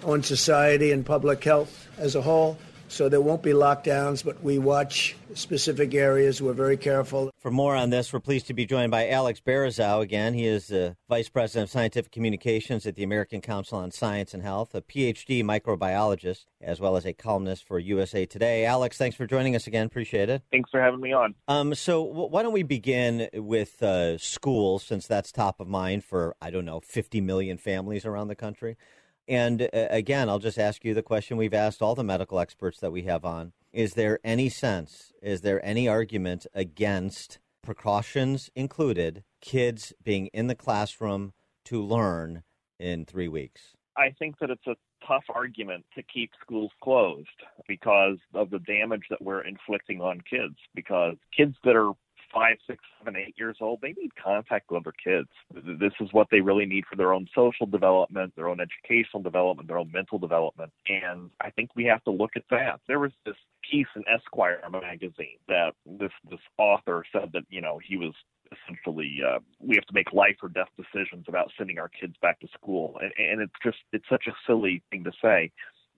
on society and public health as a whole. So there won't be lockdowns, but we watch specific areas. We're very careful. For more on this, we're pleased to be joined by Alex Berezow. Again, he is the Vice President of Scientific Communications at the American Council on Science and Health, a PhD microbiologist, as well as a columnist for USA Today. Alex, thanks for joining us again. Appreciate it. Thanks for having me on. Um, so, w- why don't we begin with uh, schools, since that's top of mind for, I don't know, 50 million families around the country? And uh, again, I'll just ask you the question we've asked all the medical experts that we have on. Is there any sense, is there any argument against precautions included, kids being in the classroom to learn in three weeks? I think that it's a tough argument to keep schools closed because of the damage that we're inflicting on kids. Because kids that are five, six, seven, eight years old, they need contact with other kids. This is what they really need for their own social development, their own educational development, their own mental development. And I think we have to look at that. There was this piece in Esquire magazine that this this author said that you know he was essentially uh, we have to make life or death decisions about sending our kids back to school, and, and it's just it's such a silly thing to say.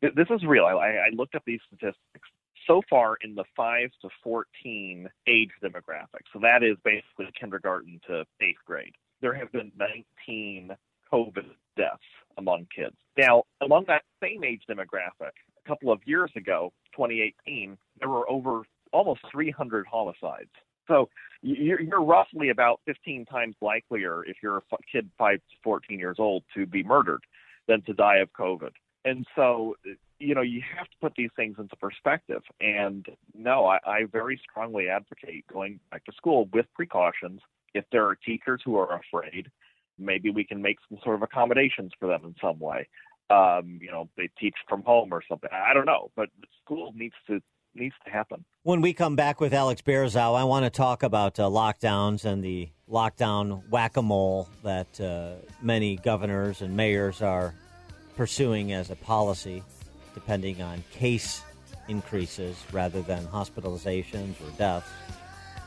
This is real. I, I looked up these statistics so far in the 5 to 14 age demographic. So that is basically kindergarten to eighth grade. There have been 19 COVID deaths among kids. Now, among that same age demographic, a couple of years ago, 2018, there were over almost 300 homicides. So you're, roughly about 15 times likelier if you're a kid 5 to 14 years old to be murdered than to die of COVID. And so you know, you have to put these things into perspective. And no, I, I very strongly advocate going back to school with precautions. If there are teachers who are afraid, maybe we can make some sort of accommodations for them in some way. Um, you know, they teach from home or something. I don't know, but school needs to needs to happen. When we come back with Alex Berezow, I want to talk about uh, lockdowns and the lockdown whack a mole that uh, many governors and mayors are pursuing as a policy depending on case increases rather than hospitalizations or deaths.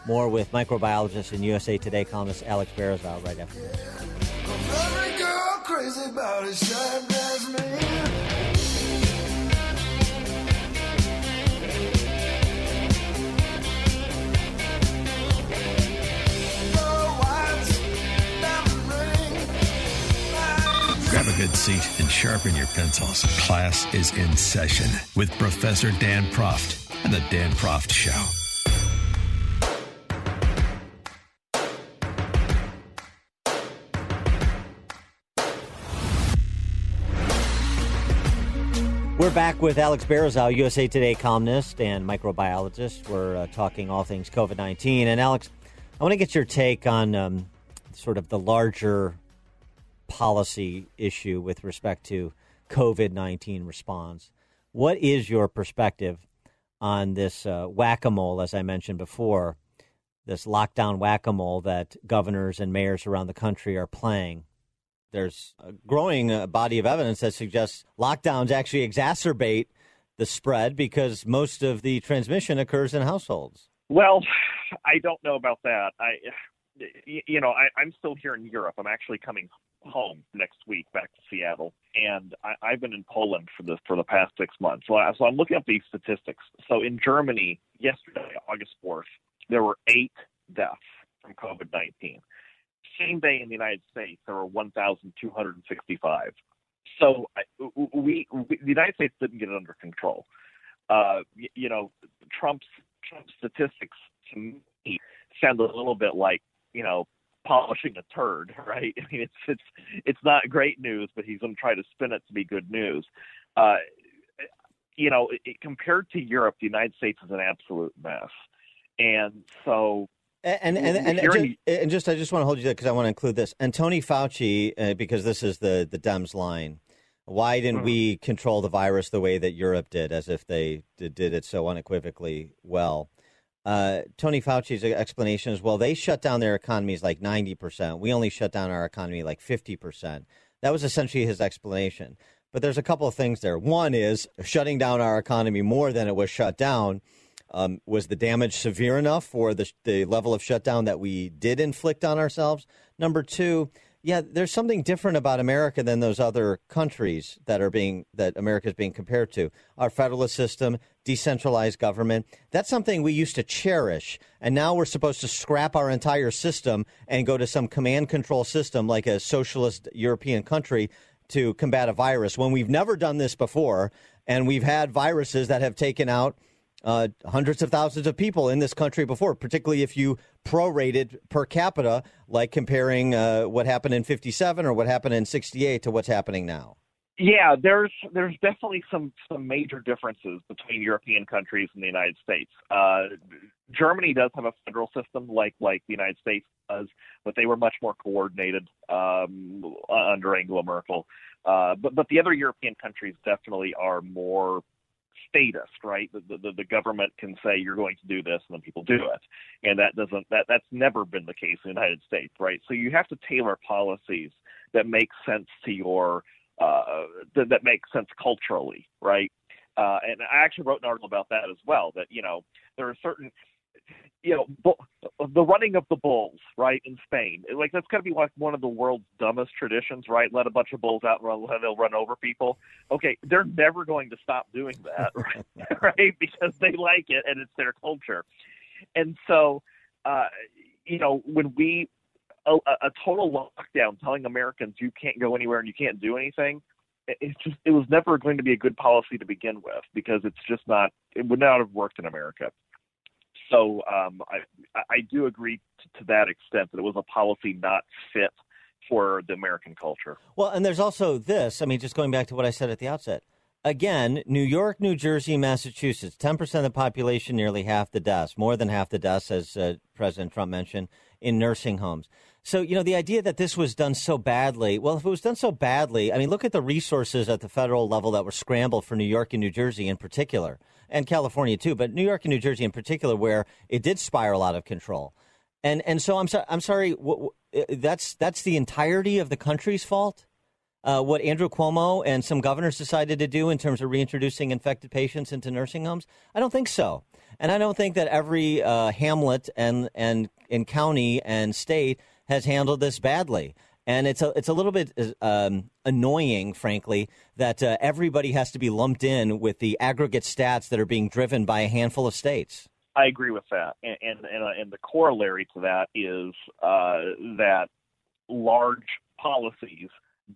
More with microbiologist and USA Today columnist Alex Berezow right after this. Good seat and sharpen your pencils. Class is in session with Professor Dan Proft and the Dan Proft Show. We're back with Alex Berezow, USA Today columnist and microbiologist. We're uh, talking all things COVID 19. And Alex, I want to get your take on um, sort of the larger policy issue with respect to COVID 19 response. What is your perspective on this uh, whack a mole, as I mentioned before, this lockdown whack a mole that governors and mayors around the country are playing? There's a growing uh, body of evidence that suggests lockdowns actually exacerbate the spread because most of the transmission occurs in households. Well, I don't know about that. I, you know, I, I'm still here in Europe. I'm actually coming home next week back to Seattle, and I, I've been in Poland for the for the past six months. So, I, so I'm looking up these statistics. So in Germany, yesterday, August 4th, there were eight deaths from COVID-19. Same day in the United States, there were 1,265. So we, we, the United States didn't get it under control. Uh, you, know, Trump's Trump's statistics to me sound a little bit like you know polishing a turd, right? I mean, it's it's it's not great news, but he's going to try to spin it to be good news. Uh, you know, it, compared to Europe, the United States is an absolute mess, and so. And and and, and, just, and just, I just want to hold you there because I want to include this. And Tony Fauci, uh, because this is the the Dems line. Why didn't mm-hmm. we control the virus the way that Europe did, as if they did, did it so unequivocally well? Uh, Tony Fauci's explanation is well, they shut down their economies like 90%. We only shut down our economy like 50%. That was essentially his explanation. But there's a couple of things there. One is shutting down our economy more than it was shut down. Um, was the damage severe enough for the, the level of shutdown that we did inflict on ourselves? Number two, yeah, there's something different about America than those other countries that are being that America is being compared to. Our federalist system, decentralized government, that's something we used to cherish, and now we're supposed to scrap our entire system and go to some command control system like a socialist European country to combat a virus when we've never done this before, and we've had viruses that have taken out uh, hundreds of thousands of people in this country before, particularly if you prorated per capita, like comparing uh, what happened in 57 or what happened in 68 to what's happening now. Yeah, there's there's definitely some some major differences between European countries and the United States. Uh, Germany does have a federal system like like the United States does, but they were much more coordinated um, under Angela Merkel. Uh, but but the other European countries definitely are more statist, right? The, the, the government can say you're going to do this, and then people do it, and that doesn't that that's never been the case in the United States, right? So you have to tailor policies that make sense to your uh, that, that make sense culturally, right? Uh, and I actually wrote an article about that as well. That you know there are certain you know, the running of the bulls, right, in Spain. Like that's got to be like one of the world's dumbest traditions, right? Let a bunch of bulls out and run, they'll run over people. Okay, they're never going to stop doing that, right? right? Because they like it and it's their culture. And so, uh, you know, when we a, a total lockdown, telling Americans you can't go anywhere and you can't do anything, it- it's just it was never going to be a good policy to begin with because it's just not it would not have worked in America. So um, I I do agree to, to that extent that it was a policy not fit for the American culture. Well, and there's also this. I mean, just going back to what I said at the outset. Again, New York, New Jersey, Massachusetts, 10% of the population, nearly half the deaths, more than half the deaths, as uh, President Trump mentioned, in nursing homes. So, you know, the idea that this was done so badly, well, if it was done so badly, I mean, look at the resources at the federal level that were scrambled for New York and New Jersey in particular, and California too, but New York and New Jersey in particular, where it did spiral out of control. And and so I'm sorry, I'm sorry. W- w- that's that's the entirety of the country's fault. Uh, what Andrew Cuomo and some governors decided to do in terms of reintroducing infected patients into nursing homes, I don't think so. And I don't think that every uh, hamlet and and and county and state has handled this badly. And it's a it's a little bit um, annoying, frankly, that uh, everybody has to be lumped in with the aggregate stats that are being driven by a handful of states. I agree with that, and and and, uh, and the corollary to that is uh, that large policies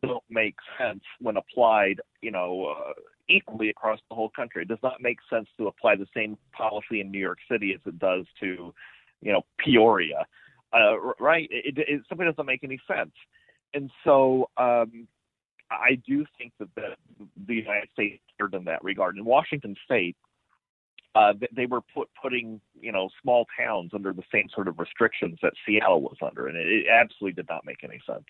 don't make sense when applied, you know, uh, equally across the whole country. It does not make sense to apply the same policy in New York City as it does to, you know, Peoria, uh, right? It, it, it simply doesn't make any sense, and so. Um, I do think that the, the United States erred in that regard. In Washington State, uh, they were put putting you know small towns under the same sort of restrictions that Seattle was under, and it, it absolutely did not make any sense.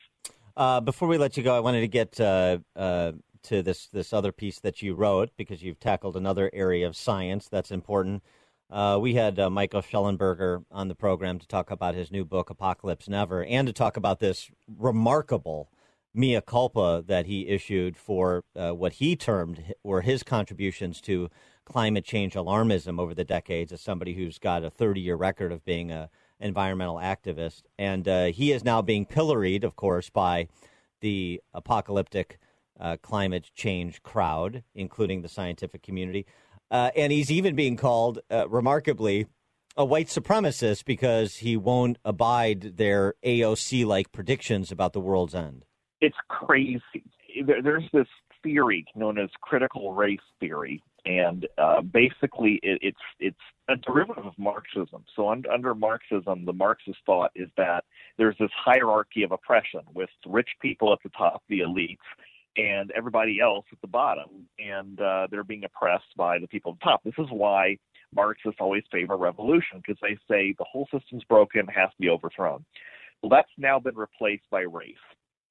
Uh, before we let you go, I wanted to get uh, uh, to this this other piece that you wrote because you've tackled another area of science that's important. Uh, we had uh, Michael Shellenberger on the program to talk about his new book, Apocalypse Never, and to talk about this remarkable mea culpa that he issued for uh, what he termed were his contributions to climate change alarmism over the decades as somebody who's got a 30 year record of being a environmental activist. And uh, he is now being pilloried, of course, by the apocalyptic uh, climate change crowd, including the scientific community. Uh, and he's even being called, uh, remarkably, a white supremacist because he won't abide their AOC like predictions about the world's end. It's crazy. There's this theory known as critical race theory, and uh, basically it, it's it's a derivative of Marxism. So un, under Marxism, the Marxist thought is that there's this hierarchy of oppression with rich people at the top, the elites, and everybody else at the bottom, and uh, they're being oppressed by the people at the top. This is why Marxists always favor revolution because they say the whole system's broken, has to be overthrown. Well, that's now been replaced by race,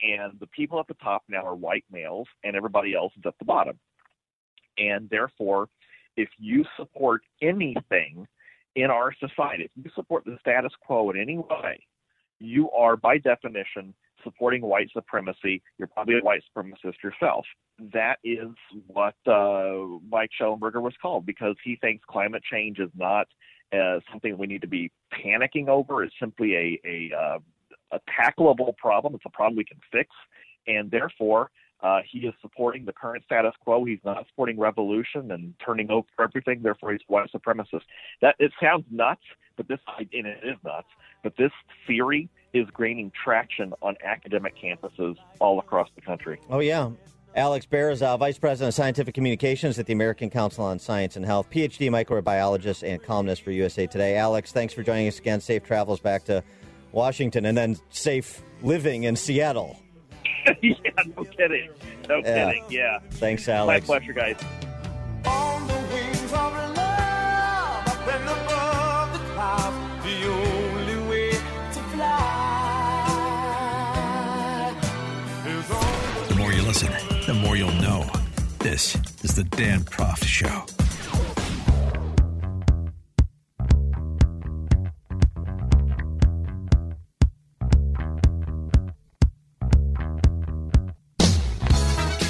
and the people at the top now are white males, and everybody else is at the bottom. And therefore, if you support anything in our society, if you support the status quo in any way, you are by definition supporting white supremacy. You're probably a white supremacist yourself. That is what uh, Mike Shellenberger was called because he thinks climate change is not uh, something we need to be panicking over. It's simply a a, uh, a tackleable problem. It's a problem we can fix, and therefore uh, he is supporting the current status quo. He's not supporting revolution and turning over everything. Therefore, he's white supremacist. That it sounds nuts, but this and it is nuts. But this theory is gaining traction on academic campuses all across the country. Oh, yeah. Alex Berezow, Vice President of Scientific Communications at the American Council on Science and Health, PhD microbiologist and columnist for USA Today. Alex, thanks for joining us again. Safe travels back to Washington and then safe living in Seattle. yeah, no kidding. No Yeah. kidding. Yeah. Thanks, Alex. My pleasure, guys. Wings of love up and above the clouds, more you'll know. This is the Dan Proft Show.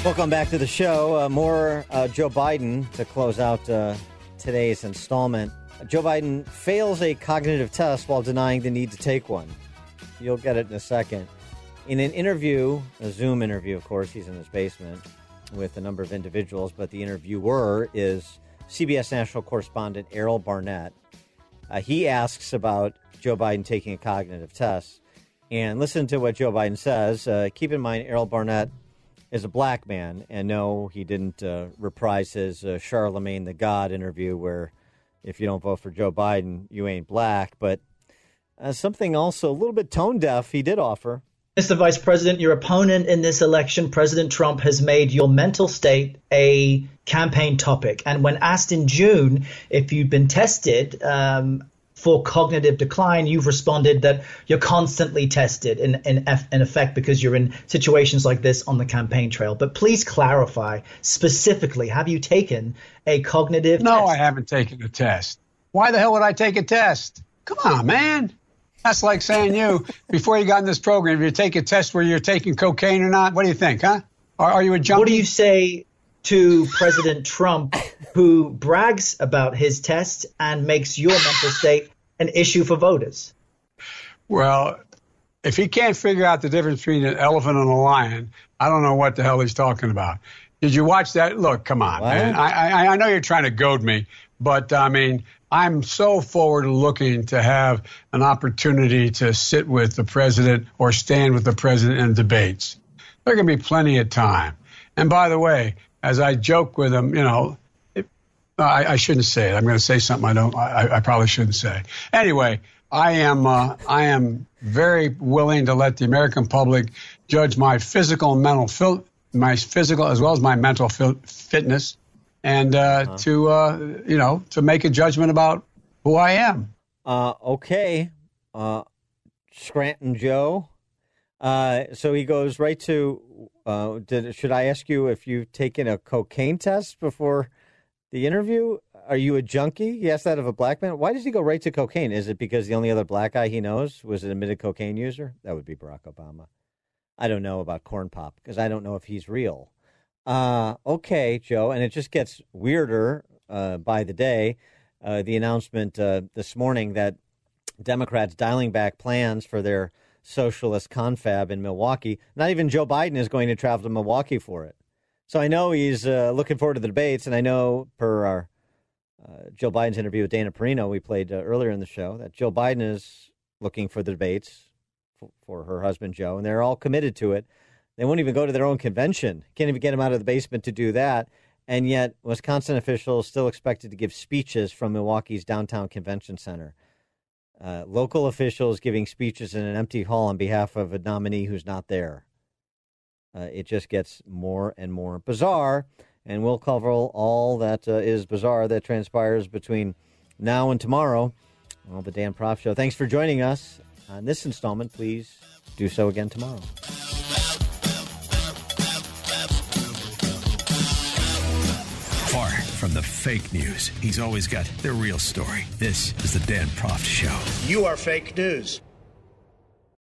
Welcome back to the show. Uh, more uh, Joe Biden to close out uh, today's installment. Joe Biden fails a cognitive test while denying the need to take one. You'll get it in a second. In an interview, a Zoom interview, of course, he's in his basement with a number of individuals, but the interviewer is CBS national correspondent Errol Barnett. Uh, he asks about Joe Biden taking a cognitive test. And listen to what Joe Biden says. Uh, keep in mind, Errol Barnett is a black man, and no, he didn't uh, reprise his uh, Charlemagne the God interview where if you don't vote for Joe Biden, you ain't black. But uh, something also a little bit tone deaf he did offer. Mr. Vice President, your opponent in this election, President Trump, has made your mental state a campaign topic. And when asked in June if you'd been tested um, for cognitive decline, you've responded that you're constantly tested in, in, in effect because you're in situations like this on the campaign trail. But please clarify specifically have you taken a cognitive No, test? I haven't taken a test. Why the hell would I take a test? Come on, man. That's like saying you, before you got in this program, if you take a test where you're taking cocaine or not, what do you think, huh? Are, are you a junkie? What do you say to President Trump, who brags about his test and makes your mental state an issue for voters? Well, if he can't figure out the difference between an elephant and a lion, I don't know what the hell he's talking about. Did you watch that? Look, come on, man. I, I, I know you're trying to goad me, but I mean, I'm so forward looking to have an opportunity to sit with the president or stand with the president in debates. There can be plenty of time. And by the way, as I joke with him, you know, it, I, I shouldn't say it. I'm going to say something I don't. I, I probably shouldn't say. Anyway, I am. Uh, I am very willing to let the American public judge my physical and mental my physical as well as my mental fitness, and uh, to uh, you know to make a judgment about who I am. Uh, okay, uh, Scranton Joe. Uh, so he goes right to. Uh, did should I ask you if you've taken a cocaine test before the interview? Are you a junkie? He asked that of a black man. Why does he go right to cocaine? Is it because the only other black guy he knows was an admitted cocaine user? That would be Barack Obama. I don't know about Corn Pop because I don't know if he's real. Uh, okay, Joe, and it just gets weirder uh, by the day. Uh, the announcement uh, this morning that Democrats dialing back plans for their socialist confab in Milwaukee. Not even Joe Biden is going to travel to Milwaukee for it. So I know he's uh, looking forward to the debates, and I know per our uh, Joe Biden's interview with Dana Perino we played earlier in the show that Joe Biden is looking for the debates for, for her husband Joe, and they're all committed to it. They won't even go to their own convention. Can't even get them out of the basement to do that. And yet, Wisconsin officials still expected to give speeches from Milwaukee's downtown convention center. Uh, local officials giving speeches in an empty hall on behalf of a nominee who's not there. Uh, it just gets more and more bizarre, and we'll cover all that uh, is bizarre that transpires between now and tomorrow on the Dan Proft Show. Thanks for joining us on this installment. Please do so again tomorrow. From the fake news, he's always got the real story. This is the Dan Proft Show. You are fake news.